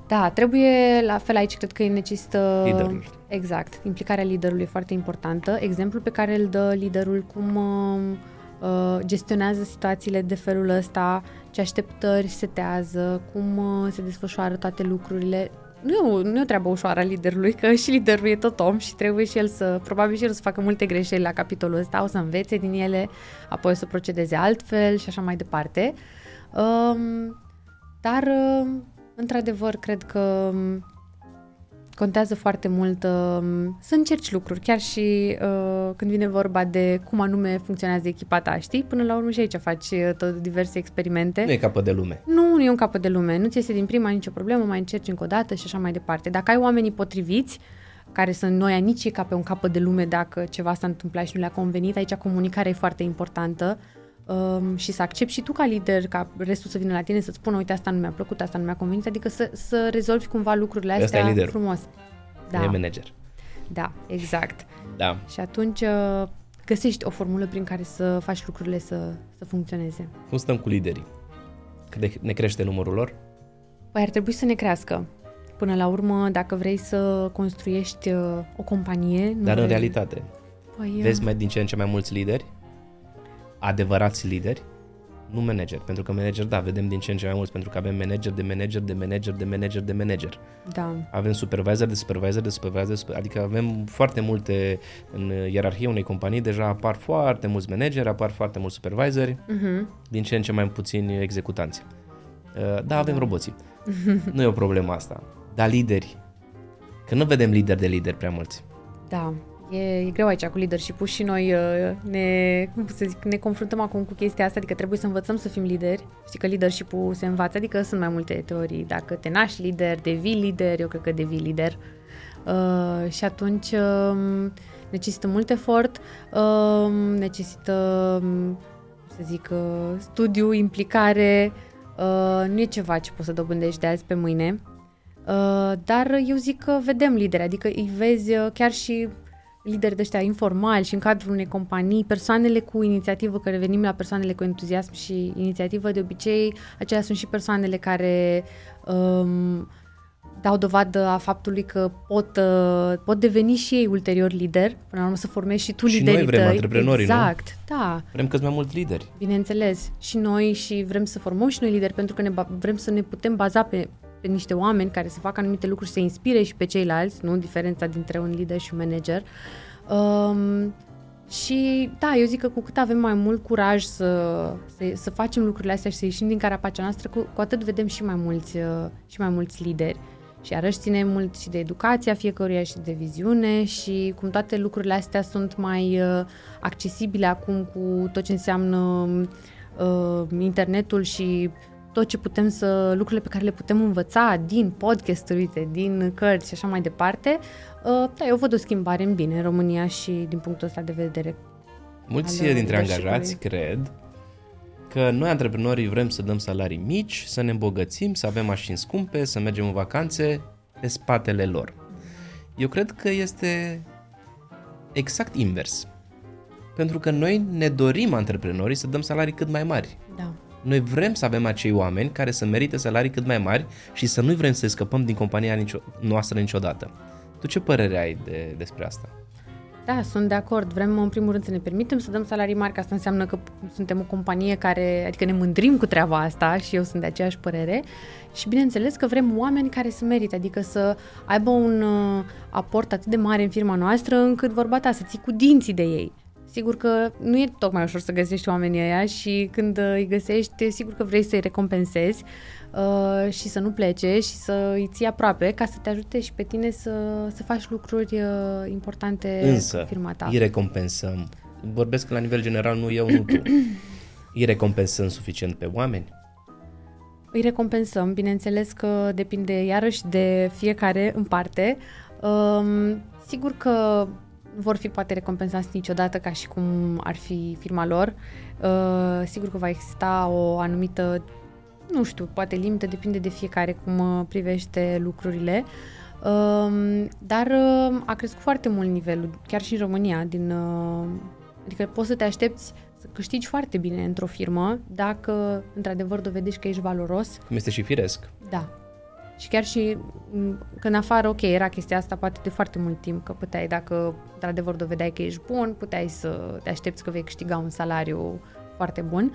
Da, trebuie, la fel aici, cred că îi necesită... Liderul. Exact, implicarea liderului e foarte importantă. Exemplul pe care îl dă liderul, cum uh, uh, gestionează situațiile de felul ăsta, ce așteptări setează, cum uh, se desfășoară toate lucrurile. Nu e, o, nu e o treabă ușoară a liderului, că și liderul e tot om și trebuie și el să, probabil și el să facă multe greșeli la capitolul ăsta, o să învețe din ele, apoi o să procedeze altfel și așa mai departe. Um, dar, uh, într-adevăr, cred că um, contează foarte mult um, să încerci lucruri, chiar și uh, când vine vorba de cum anume funcționează echipa ta, știi? Până la urmă și aici faci uh, tot diverse experimente. Nu e capăt de lume. Nu, nu e un capăt de lume, nu ți iese din prima nicio problemă, mai încerci încă o dată și așa mai departe. Dacă ai oamenii potriviți, care să nu ia nici ei ca pe un capăt de lume dacă ceva s-a întâmplat și nu le-a convenit, aici comunicarea e foarte importantă um, și să accepti și tu ca lider, ca restul să vină la tine să-ți spună, uite, asta nu mi-a plăcut, asta nu mi-a convenit, adică să, să rezolvi cumva lucrurile Ăsta astea e liderul. frumos. Da. Da, E manager. da, exact. Da. Și atunci uh, găsești o formulă prin care să faci lucrurile să, să funcționeze. Cum stăm cu liderii? Cât de ne crește numărul lor? Păi ar trebui să ne crească. Până la urmă, dacă vrei să construiești uh, o companie... Nu Dar în vrei- realitate, Păi, uh, vezi mai din ce în ce mai mulți lideri? Adevărați lideri? Nu manager, pentru că manager, da, vedem din ce în ce mai mulți, pentru că avem manager de manager de manager de manager de manager. Da, Avem supervisor de supervisor de supervisor, de super, adică avem foarte multe în ierarhia unei companii, deja apar foarte mulți manageri, apar foarte mulți supervisori, uh-huh. din ce în ce mai puțini executanți. Uh, Da, avem roboții. Nu e o problemă asta. Dar lideri, că nu vedem lideri de lideri prea mulți. da. E, e greu aici cu leadership-ul și noi uh, ne, cum să zic, ne confruntăm acum cu chestia asta, adică trebuie să învățăm să fim lideri. Știi că leadership-ul se învață, adică sunt mai multe teorii. Dacă te naști lider, devii lider, eu cred că devii lider. Uh, și atunci uh, necesită mult efort, uh, necesită, um, să zic, uh, studiu, implicare. Uh, nu e ceva ce poți să dobândești de azi pe mâine. Uh, dar eu zic că vedem lideri, adică îi vezi uh, chiar și lideri de ăștia informali și în cadrul unei companii, persoanele cu inițiativă, că revenim la persoanele cu entuziasm și inițiativă, de obicei, acelea sunt și persoanele care um, dau dovadă a faptului că pot, uh, pot deveni și ei ulterior lider, până la urmă să formezi și tu Și noi liderii vrem tăi. antreprenorii, nu? Exact, da. Vrem câți mai mulți lideri. Bineînțeles, și noi și vrem să formăm și noi lideri pentru că ne ba- vrem să ne putem baza pe, pe niște oameni care să facă anumite lucruri, să inspire și pe ceilalți, nu? Diferența dintre un lider și un manager. Um, și da, eu zic că cu cât avem mai mult curaj să, să, să facem lucrurile astea și să ieșim din carapacea noastră, cu, cu atât vedem și mai mulți, uh, și mai mulți lideri. Și iarăși ține mult și de educația fiecăruia și de viziune și cum toate lucrurile astea sunt mai uh, accesibile acum cu tot ce înseamnă uh, internetul și tot ce putem să, lucrurile pe care le putem învăța din podcasturi, uite, din cărți și așa mai departe, uh, da, eu văd o schimbare în bine în România și din punctul ăsta de vedere. Mulți al dintre leadership-ului. angajați cred că noi antreprenorii vrem să dăm salarii mici, să ne îmbogățim, să avem mașini scumpe, să mergem în vacanțe pe spatele lor. Eu cred că este exact invers. Pentru că noi ne dorim antreprenorii să dăm salarii cât mai mari. Da. Noi vrem să avem acei oameni care să merite salarii cât mai mari și să nu vrem să scăpăm din compania nicio, noastră niciodată. Tu ce părere ai de, despre asta? Da, sunt de acord. Vrem, în primul rând, să ne permitem să dăm salarii mari, că asta înseamnă că suntem o companie care, adică ne mândrim cu treaba asta și eu sunt de aceeași părere. Și bineînțeles că vrem oameni care să merite, adică să aibă un uh, aport atât de mare în firma noastră încât vorba ta să ții cu dinții de ei. Sigur că nu e tocmai ușor să găsești oamenii ăia și când uh, îi găsești, sigur că vrei să-i recompensezi uh, și să nu plece și să îi ții aproape ca să te ajute și pe tine să, să faci lucruri uh, importante Însă, în firma ta. îi recompensăm. Vorbesc la nivel general, nu eu, nu tu. Îi recompensăm suficient pe oameni? Îi recompensăm, bineînțeles că depinde iarăși de fiecare în parte. Um, sigur că nu vor fi poate recompensați niciodată ca și cum ar fi firma lor. Uh, sigur că va exista o anumită, nu știu, poate limită, depinde de fiecare cum uh, privește lucrurile. Uh, dar uh, a crescut foarte mult nivelul, chiar și în România, din, uh, adică poți să te aștepți să câștigi foarte bine într-o firmă dacă într-adevăr dovedești că ești valoros. Cum este și firesc. Da. Și chiar și m, că în afară, ok, era chestia asta poate de foarte mult timp, că puteai, dacă într-adevăr dovedeai că ești bun, puteai să te aștepți că vei câștiga un salariu foarte bun.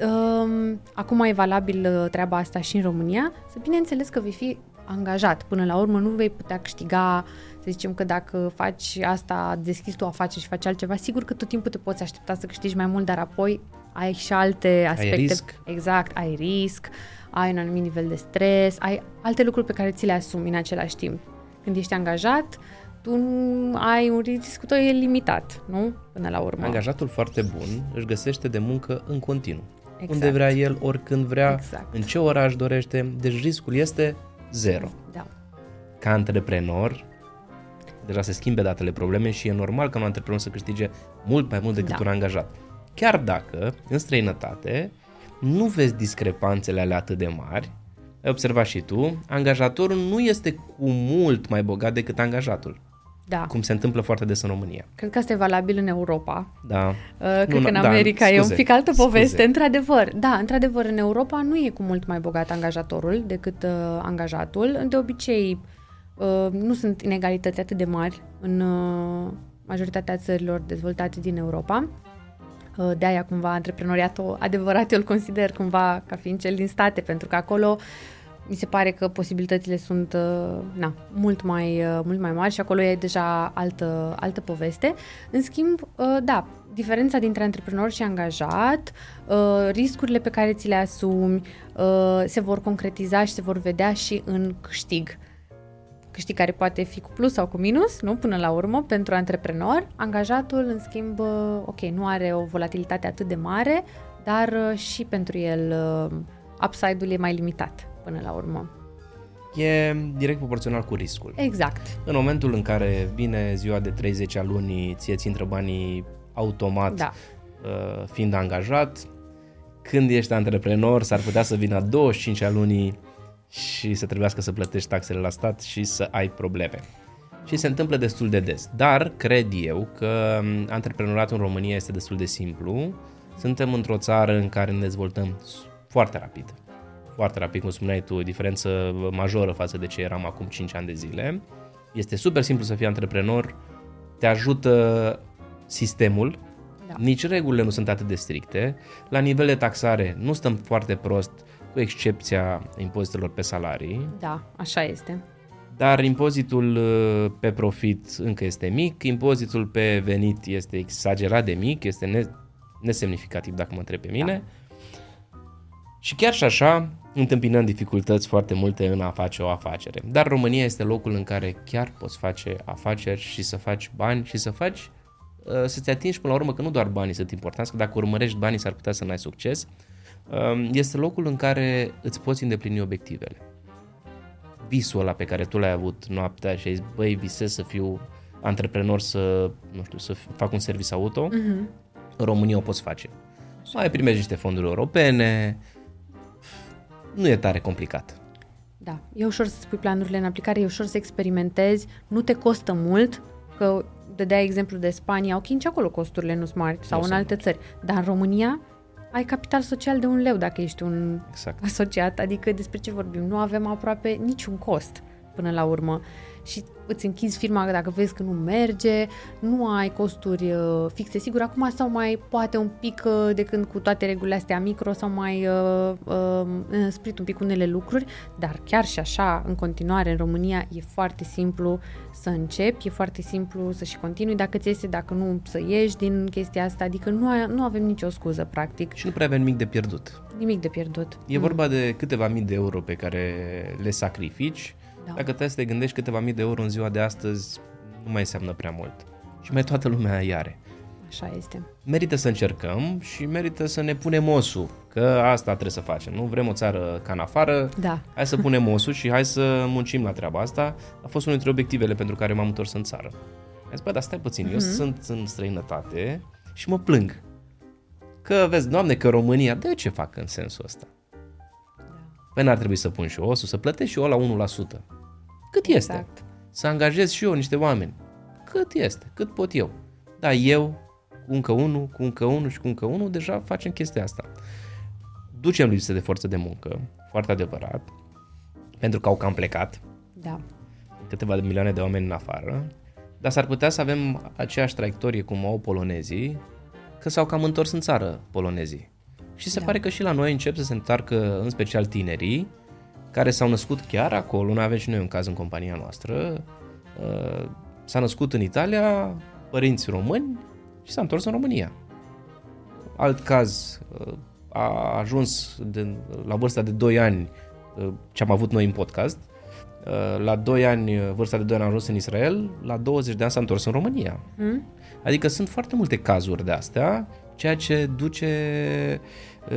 Um, acum e valabil uh, treaba asta și în România, să bineînțeles că vei fi angajat. Până la urmă nu vei putea câștiga, să zicem că dacă faci asta, deschizi tu o afacere și faci altceva, sigur că tot timpul te poți aștepta să câștigi mai mult, dar apoi ai și alte aspecte. risc. Exact, ai risc, ai un anumit nivel de stres, ai alte lucruri pe care ți le asumi în același timp. Când ești angajat, tu nu ai un risc tău e limitat, nu? Până la urmă. Angajatul foarte bun își găsește de muncă în continuu. Exact. Unde vrea el, oricând vrea, Exact. în ce oraș dorește, deci riscul este zero. Da. Ca antreprenor, deja se schimbe datele probleme și e normal ca un antreprenor să câștige mult mai mult decât Da. un angajat. Chiar dacă, în străinătate, nu vezi discrepanțele alea atât de mari, ai observat și tu, angajatorul nu este cu mult mai bogat decât angajatul, Da. cum se întâmplă foarte des în România. Cred că asta e valabil în Europa. Da. Uh, cred Nu, că în da, America e un scuze, pic altă scuze. poveste, într-adevăr. Da, într-adevăr, în Europa nu e cu mult mai bogat angajatorul decât uh, angajatul. De obicei, uh, nu sunt inegalități atât de mari în uh, majoritatea țărilor dezvoltate din Europa. Uh, de aia, cumva, antreprenoriatul adevărat eu îl consider cumva ca fiind cel din state, pentru că acolo mi se pare că posibilitățile sunt uh, na, mult, mai, uh, mult mai mari și acolo e deja altă, altă poveste. În schimb, uh, da, diferența dintre antreprenor și angajat, uh, riscurile pe care ți le asumi, uh, se vor concretiza și se vor vedea și în câștig. Câștig care poate fi cu plus sau cu minus, nu? Până la urmă, pentru antreprenor. Angajatul, în schimb, uh, ok, nu are o volatilitate atât de mare, dar uh, și pentru el uh, upside-ul e mai limitat până la urmă. E direct proporțional cu riscul. Exact. În momentul în care vine ziua de 30 a lunii, ție ți intră banii automat Da. uh, fiind angajat, când ești antreprenor s-ar putea să vină a 25 a lunii și să trebuiască să plătești taxele la stat și să ai probleme. Și se întâmplă destul de des. Dar cred eu că um, antreprenoriatul în România este destul de simplu. Suntem într-o țară în care ne dezvoltăm s- foarte rapid. Foarte rapid, cum spuneai tu, o diferență majoră față de ce eram acum 5 ani de zile. Este super simplu să fii antreprenor, te ajută sistemul, Da. nici regulile nu sunt atât de stricte. La nivel de taxare nu stăm foarte prost, cu excepția impozitelor pe salarii, Da, așa este. dar impozitul uh, pe profit încă este mic, impozitul pe venit este exagerat de mic, este ne- nesemnificativ dacă mă întreb pe mine. Și chiar și așa întâmpinăm dificultăți foarte multe în a face o afacere. Dar România este locul în care chiar poți face afaceri și să faci bani și să faci uh, să-ți atingi până la urmă că nu doar banii sunt importanți, că dacă urmărești banii s-ar putea să n-ai succes. Um, Este locul în care îți poți îndeplini obiectivele visul ăla pe care tu l-ai avut noaptea și ai zis, băi, visez să fiu antreprenor, să, nu știu, să f- fac un service auto, Mhm. în România o poți face. Mai primești niște fonduri europene, nu e tare complicat. Da, e ușor să spui planurile în aplicare, e ușor să experimentezi, nu te costă mult, că dădea exemplu de Spania, ok, nici acolo costurile nu sunt mari, sau Nu în sunt alte țări, dar în România ai capital social de un leu dacă ești un Exact. asociat, adică despre ce vorbim? Nu avem aproape niciun cost până la urmă și îți închizi firma dacă vezi că nu merge, nu ai costuri uh, fixe. Sigur, acum sau mai poate un pic uh, de când cu toate regulile astea micro sau mai uh, uh, însprit un pic unele lucruri, dar chiar și așa, în continuare, în România e foarte simplu să începi, e foarte simplu să și continui dacă ți este, dacă nu să ieși din chestia asta, adică nu, ai, nu avem nicio scuză, practic, Și nu prea avem nimic de pierdut. nimic de pierdut. E vorba de câteva mii de euro pe care le sacrifici. Da. Dacă trebuie să te gândești câteva mii de euro în ziua de astăzi, nu mai înseamnă prea mult. Și mai toată lumea îi are. Așa este. merită să încercăm și merită să ne punem osul, că asta trebuie să facem. Nu vrem o țară ca în afară, Da. hai să punem osul și hai să muncim la treaba asta. A fost unul dintre obiectivele pentru care m-am întors în țară. Am zis, bă, dar stai puțin, eu sunt în străinătate și mă plâng. Că vezi, doamne, că România, de ce fac în sensul ăsta? Păi n-ar trebui să pun și eu osul, să plătesc și eu la 1%. Cât este? Exact. Să angajez și eu niște oameni. Cât este? Cât pot eu? Da, eu, cu încă unul, cu încă unul și cu încă unul, deja facem chestia asta. Ducem lipsă de forță de muncă, foarte adevărat, pentru că au cam plecat Da. câteva de milioane de oameni în afară, dar s-ar putea să avem aceeași traiectorie cum au polonezii, că s-au cam întors în țară polonezii. Și se Da. pare că și la noi încep să se întoarcă, în special tinerii, care s-au născut chiar acolo, noi avem și noi un caz în compania noastră, uh, s-a născut în Italia, părinți români și s-a întors în România. Alt caz, uh, a ajuns de, la vârsta de 2 ani, uh, ce am avut noi în podcast, uh, la 2 ani, uh, vârsta de 2 ani a ajuns în Israel, la 20 de ani s-a întors în România. Hmm? Adică sunt foarte multe cazuri de astea, ceea ce duce,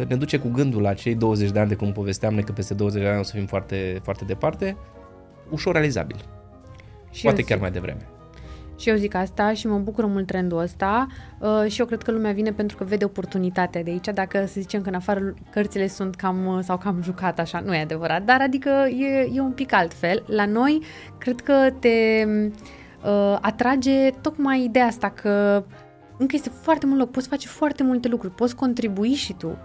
ne duce cu gândul la cei 20 de ani de cum povesteam noi că peste 20 de ani o să fim foarte, foarte departe, ușor realizabil. Și Poate eu chiar zic- mai devreme. Și eu zic asta și mă bucură mult trendul ăsta uh, și eu cred că lumea vine pentru că vede oportunitatea de aici, dacă să zicem că în afară cărțile sunt cam uh, sau cam jucat așa, nu e adevărat, dar adică e, e un pic altfel. La noi cred că te uh, atrage tocmai ideea asta că încă este foarte mult loc, poți face foarte multe lucruri, poți contribui și tu.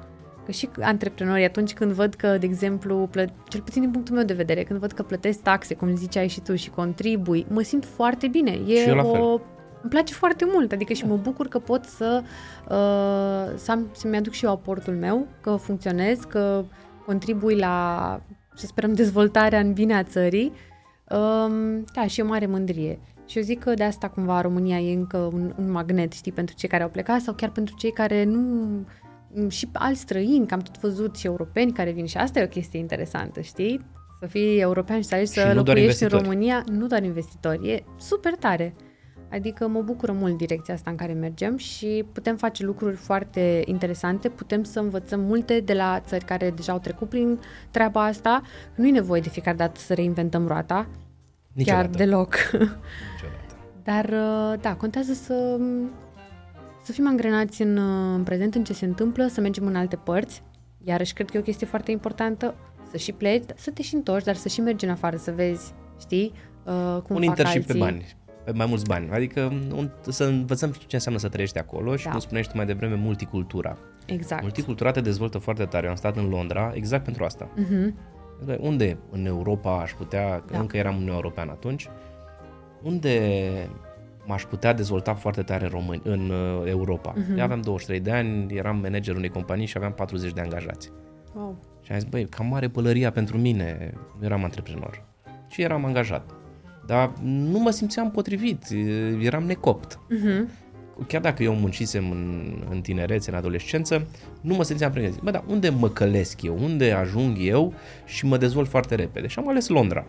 Că și antreprenorii atunci când văd că, de exemplu, plă- cel puțin din punctul meu de vedere, când văd că plătesc taxe, cum ziceai și tu, și contribui, mă simt foarte bine. E Și eu la o... fel. Îmi place foarte mult, adică și mă bucur că pot să, uh, să am, să-mi aduc și eu aportul meu, că funcționez, că contribui la, să sperăm, dezvoltarea în bine a țării. Um, da, și e o mare mândrie. Și eu zic că de asta cumva România e încă un, un magnet, știi, pentru cei care au plecat sau chiar pentru cei care nu și alți străini, că am tot văzut și europeni care vin și asta e o chestie interesantă, știi? Să fii european și să alegi Și să nu doar locuiești în investitori. România, nu doar investitori, e super tare. Adică mă bucură mult direcția asta în care mergem și putem face lucruri foarte interesante, putem să învățăm multe de la țări care deja au trecut prin treaba asta. Nu e nevoie de fiecare dată să reinventăm roata, Niciodată. chiar deloc. Niciodată. Dar, uh, da, contează să, să fim angrenați în, uh, în prezent, în ce se întâmplă, să mergem în alte părți. Iarăși, cred că e o chestie foarte importantă să și pleci, să te și întorci, dar să și mergi în afară, să vezi, știi, uh, cum un fac internship alții. pe bani, pe mai mulți bani. Adică un, să învățăm ce înseamnă să trăiești acolo și Da. cum spuneai și tu mai devreme, multicultura. Exact. Multicultura te dezvoltă foarte tare. Eu am stat în Londra exact pentru asta. Mhm. Bă, Unde în Europa aș putea, că Da. încă eram în European atunci, unde m-aș putea dezvolta foarte tare români, în uh, Europa. Mhm. Eu aveam 23 de ani, eram manager unei companii și aveam 40 de angajați. Wow. Și am zis, băi, cam mare pălăria pentru mine, nu eram antreprenor. Și eram angajat. Dar nu mă simțeam potrivit, eram necopt. Mhm. Chiar dacă eu muncisem în, în tinerețe, în adolescență, nu mă simțeam pregătit. Bă, dar unde mă călesc eu? Unde ajung eu și mă dezvolt foarte repede? Și am ales Londra.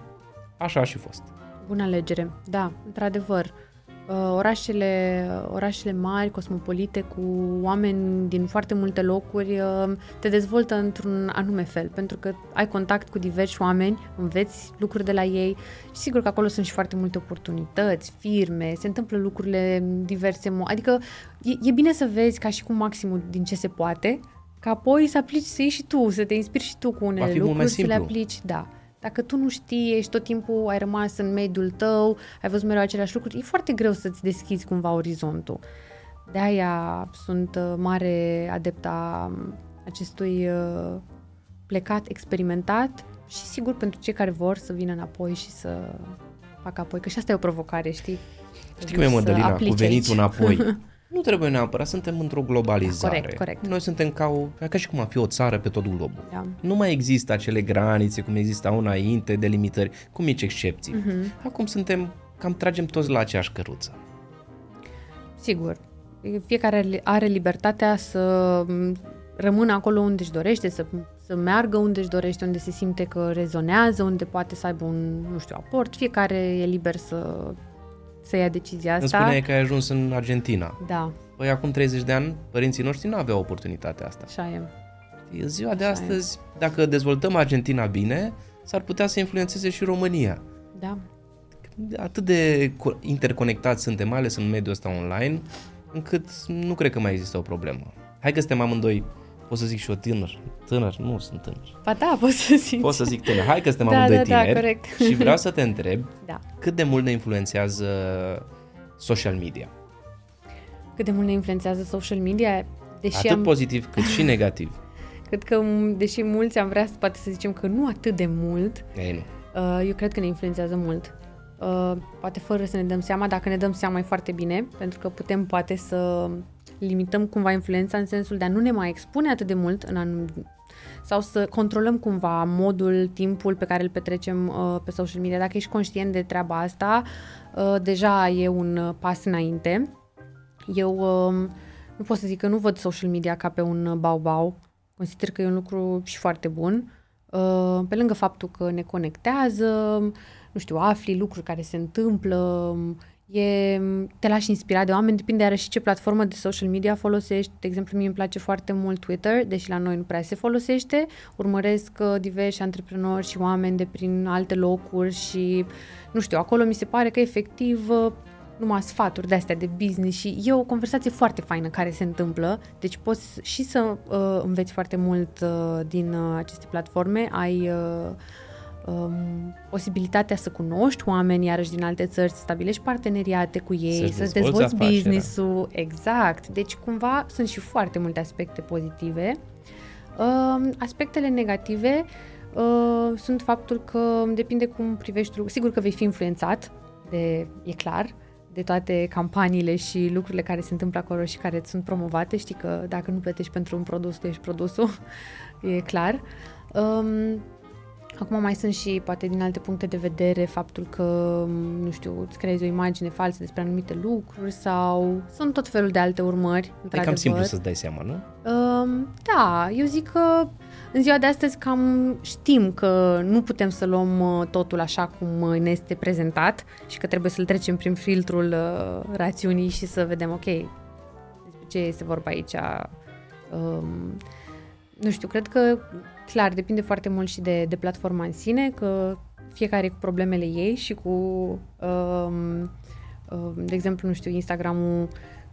Așa a și fost. Bună alegere. Da, într-adevăr. Uh, Orașele, orașele mari, cosmopolite, cu oameni din foarte multe locuri, uh, te dezvoltă într-un anume fel, pentru că ai contact cu diversi oameni, înveți lucruri de la ei și sigur că acolo sunt și foarte multe oportunități, firme, se întâmplă lucrurile în diverse mo- Adică e, e bine să vezi ca și cu maximul din ce se poate, ca apoi să aplici, să iei și tu, să te inspiri și tu cu unele fi mult mai lucruri, să le simplu. aplici, da. Dacă tu nu știi, ești tot timpul, ai rămas în mediul tău, ai văzut mereu aceleași lucruri, e foarte greu să-ți deschizi cumva orizontul. De aia sunt uh, mare adepta acestui uh, plecat, experimentat și sigur pentru cei care vor să vină înapoi și să facă apoi, că și asta e o provocare, știi? Știi cum e, Să Mădălina, cu aplici venitul aici. înapoi. Nu trebuie neapărat, suntem într-o globalizare. Da, corect, corect. Noi suntem ca, o, ca și cum am fi o țară pe tot globul. Da. Nu mai există acele granițe cum existau înainte, delimitări, cu mici excepții. Mhm. Acum suntem, cam tragem toți la aceeași căruță. Sigur. Fiecare are libertatea să m, rămână acolo unde își dorește, să, să meargă unde își dorește, unde se simte că rezonează, unde poate să aibă un, nu știu, aport. Fiecare e liber să, să ia decizia Îmi asta. spuneai că ai ajuns în Argentina. Da, Păi acum 30 de ani, părinții noștri nu aveau oportunitatea asta. așa e. În ziua de Așa e. astăzi, dacă dezvoltăm Argentina bine, s-ar putea să influențeze și România. Da. atât de interconectați suntem, mai ales în mediul ăsta online, încât nu cred că mai există o problemă. Hai că suntem amândoi pot să zic și o tânăr. Tânăr? Nu sunt tânăr. Ba da, pot să zic. Pot să zic tânăr. Hai că suntem da, amândoi da, tineri. Da, corect. Și vreau să te întreb da. cât de mult ne influențează social media? Cât de mult ne influențează social media? Deși Atât am... pozitiv cât și negativ. Cred că, deși mulți am vrea, poate să zicem că nu atât de mult, Ei, nu. Uh, eu cred că ne influențează mult. Uh, poate fără să ne dăm seama, dacă ne dăm seama e foarte bine, pentru că putem poate să limităm cumva influența în sensul de a nu ne mai expune atât de mult în anum- sau să controlăm cumva modul, timpul pe care îl petrecem uh, pe social media. Dacă ești conștient de treaba asta, uh, deja e un uh, pas înainte. Eu uh, nu pot să zic că nu văd social media ca pe un bau-bau. Consider că e un lucru și foarte bun. Uh, pe lângă faptul că ne conectează, nu știu, afli lucruri care se întâmplă, e, te lași inspirat de oameni, depinde iarăși ce platformă de social media folosești. De exemplu, mie îmi place foarte mult Twitter, deși la noi nu prea se folosește. Urmăresc uh, diversi antreprenori și oameni de prin alte locuri și, nu știu, acolo mi se pare că efectiv uh, numai sfaturi de astea de business și e o conversație foarte faină care se întâmplă, deci poți și să uh, înveți foarte mult uh, din uh, aceste platforme, ai uh, um, posibilitatea să cunoști oameni iarăși din alte țări, să stabilești parteneriate cu ei, să, să dezvolți business-ul. Exact. Deci cumva sunt și foarte multe aspecte pozitive. Uh, aspectele negative uh, sunt faptul că depinde cum privești Sigur că vei fi influențat, de, e clar, de toate campaniile și lucrurile care se întâmplă acolo și care sunt promovate. Știi că dacă nu plătești pentru un produs, tu ești produsul, e clar. Um, Acum mai sunt și, poate din alte puncte de vedere, faptul că, nu știu, îți creezi o imagine falsă despre anumite lucruri sau sunt tot felul de alte urmări. E cam simplu să-ți dai seama, nu? Um, da, eu zic că în ziua de astăzi cam știm că nu putem să luăm uh, totul așa cum uh, ne este prezentat și că trebuie să-l trecem prin filtrul uh, rațiunii și să vedem, ok, despre ce este vorba aici. Um, nu știu, cred că clar, depinde foarte mult și de, de platforma în sine, că fiecare cu problemele ei și cu, um, um, de exemplu, nu știu, Instagramul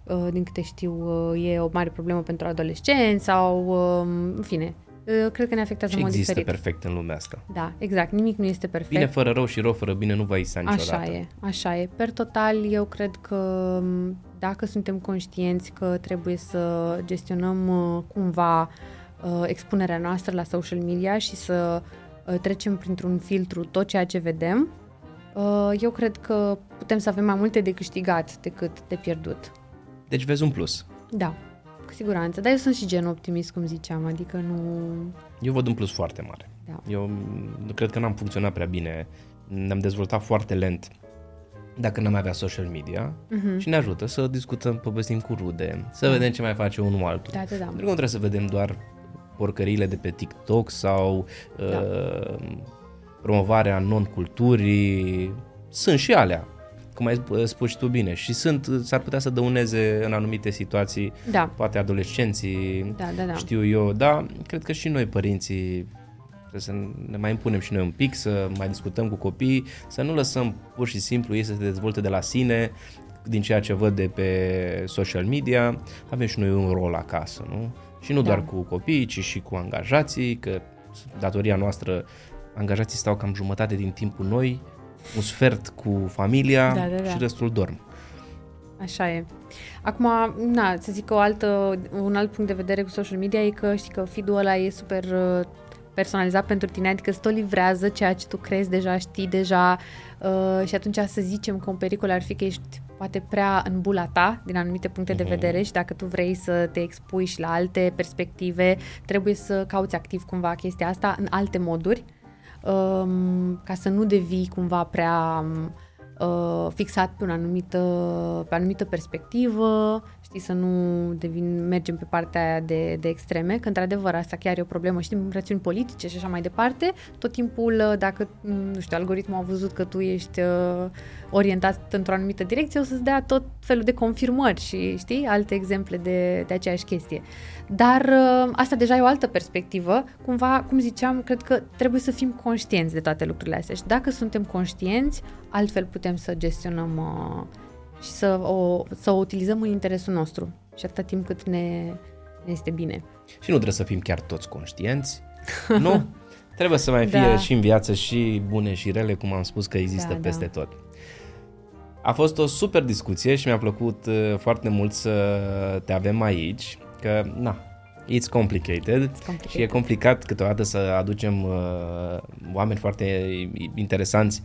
uh, din câte știu, uh, e o mare problemă pentru adolescenți sau, um, în fine, uh, cred că ne afectează în mod există diferit. perfect în lumea asta. Da, exact, nimic nu este perfect. Bine fără rău și rău fără bine nu va exista niciodată. Așa e, așa e. Per total, eu cred că um, dacă suntem conștienți că trebuie să gestionăm uh, cumva uh, uh, expunerea noastră la social media și să uh, trecem printr-un filtru tot ceea ce vedem, uh, eu cred că putem să avem mai multe de câștigat decât de pierdut. Deci vezi un plus. Da, cu siguranță. Dar eu sunt și gen optimist, cum ziceam, adică nu... Eu văd un plus foarte mare. Da. Eu cred că n-am funcționat prea bine, ne-am dezvoltat foarte lent dacă n-am avea social media uh-huh. și ne ajută să discutăm, povestim cu rude, să da. vedem ce mai face unul altul. Da, da, da. Pentru că nu trebuie să vedem doar porcăriile de pe TikTok sau da. uh, promovarea non-culturii. Sunt și alea, cum ai spus și tu bine, și sunt, s-ar putea să dăuneze în anumite situații, da. poate adolescenții, da, da, da. știu eu, da, cred că și noi părinții trebuie să ne mai impunem și noi un pic, să mai discutăm cu copiii, să nu lăsăm pur și simplu ei să se dezvolte de la sine, din ceea ce văd de pe social media, avem și noi un rol acasă, nu? Și nu da. doar cu copiii, ci și cu angajații, că datoria noastră, angajații stau cam jumătate din timpul noi, un sfert cu familia da, da, da. și restul dorm. Așa e. Acum, na, să zic o altă, un alt punct de vedere cu social media e că știi că feed-ul ăla e super uh, personalizat pentru tine, adică îți tot livrează ceea ce tu crezi deja, știi deja uh, și atunci să zicem că un pericol ar fi că ești poate prea în bula ta din anumite puncte uh-huh. de mhm. vedere și dacă tu vrei să te expui și la alte perspective, trebuie să cauți activ cumva chestia asta în alte moduri um, ca să nu devii cumva prea um, uh, fixat pe o anumită, pe o anumită perspectivă, știi, să nu devin, mergem pe partea aia de, de extreme, că într-adevăr asta chiar e o problemă, știm, rațiuni politice și așa mai departe, tot timpul, uh, dacă, nu știu, algoritmul a văzut că tu ești uh, orientat într-o anumită direcție, o să-ți dea tot felul de confirmări și, știi, alte exemple de, de aceeași chestie. Dar uh, asta deja e o altă perspectivă, cumva, cum ziceam, cred că trebuie să fim conștienți de toate lucrurile astea și dacă suntem conștienți, altfel putem putem să gestionăm uh, și să o, să o utilizăm în interesul nostru și atâta timp cât ne, ne este bine. Și nu trebuie să fim chiar toți conștienți, nu? Trebuie să mai fie Da. și în viață și bune și rele, cum am spus că există Da, peste da. tot. A fost o super discuție și mi-a plăcut uh, foarte mult să te avem aici, că, na, it's complicated, complicated. și e complicat câteodată să aducem uh, oameni foarte interesanți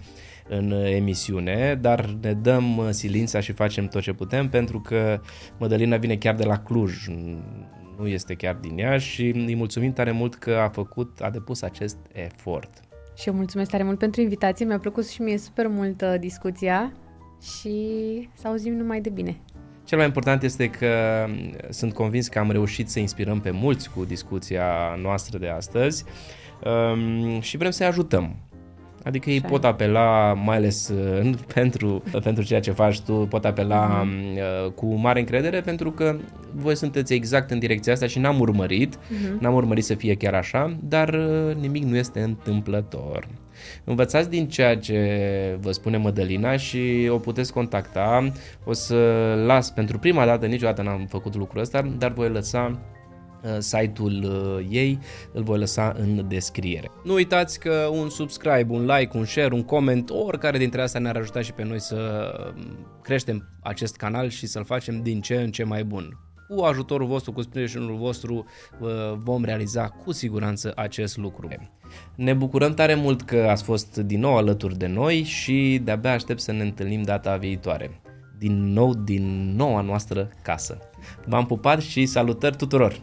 în uh, emisiune, dar ne dăm uh, silința și facem tot ce putem pentru că Mădălina vine chiar de la Cluj, nu este chiar din ea și îi mulțumim tare mult că a făcut, a depus acest efort. Și eu mulțumesc tare mult pentru invitație, mi-a plăcut și mie super mult uh, discuția și să auzim numai de bine. Cel mai important este că m, sunt convins că am reușit să inspirăm pe mulți cu discuția noastră de astăzi um, și vrem să-i ajutăm. Adică ei Așa e. pot apela, mai ales uh, pentru, pentru ceea ce faci tu, pot apela uh, cu mare încredere pentru că voi sunteți exact în direcția asta și n-am urmărit, n-am urmărit să fie chiar așa, dar uh, nimic nu este întâmplător. Învățați din ceea ce vă spune Mădălina și o puteți contacta. O să las pentru prima dată, niciodată n-am făcut lucrul ăsta, dar voi lăsa uh, site-ul uh, ei, îl voi lăsa în descriere. Nu uitați că un subscribe, un like, un share, un comment, oricare dintre astea ne-ar ajuta și pe noi să um, creștem acest canal și să-l facem din ce în ce mai bun. Cu ajutorul vostru, cu sprijinul vostru uh, vom realiza cu siguranță acest lucru. Ne bucurăm tare mult că ați fost din nou alături de noi și de-abia aștept să ne întâlnim data viitoare. Din nou din noua noastră casă. V-am pupat și salutări tuturor!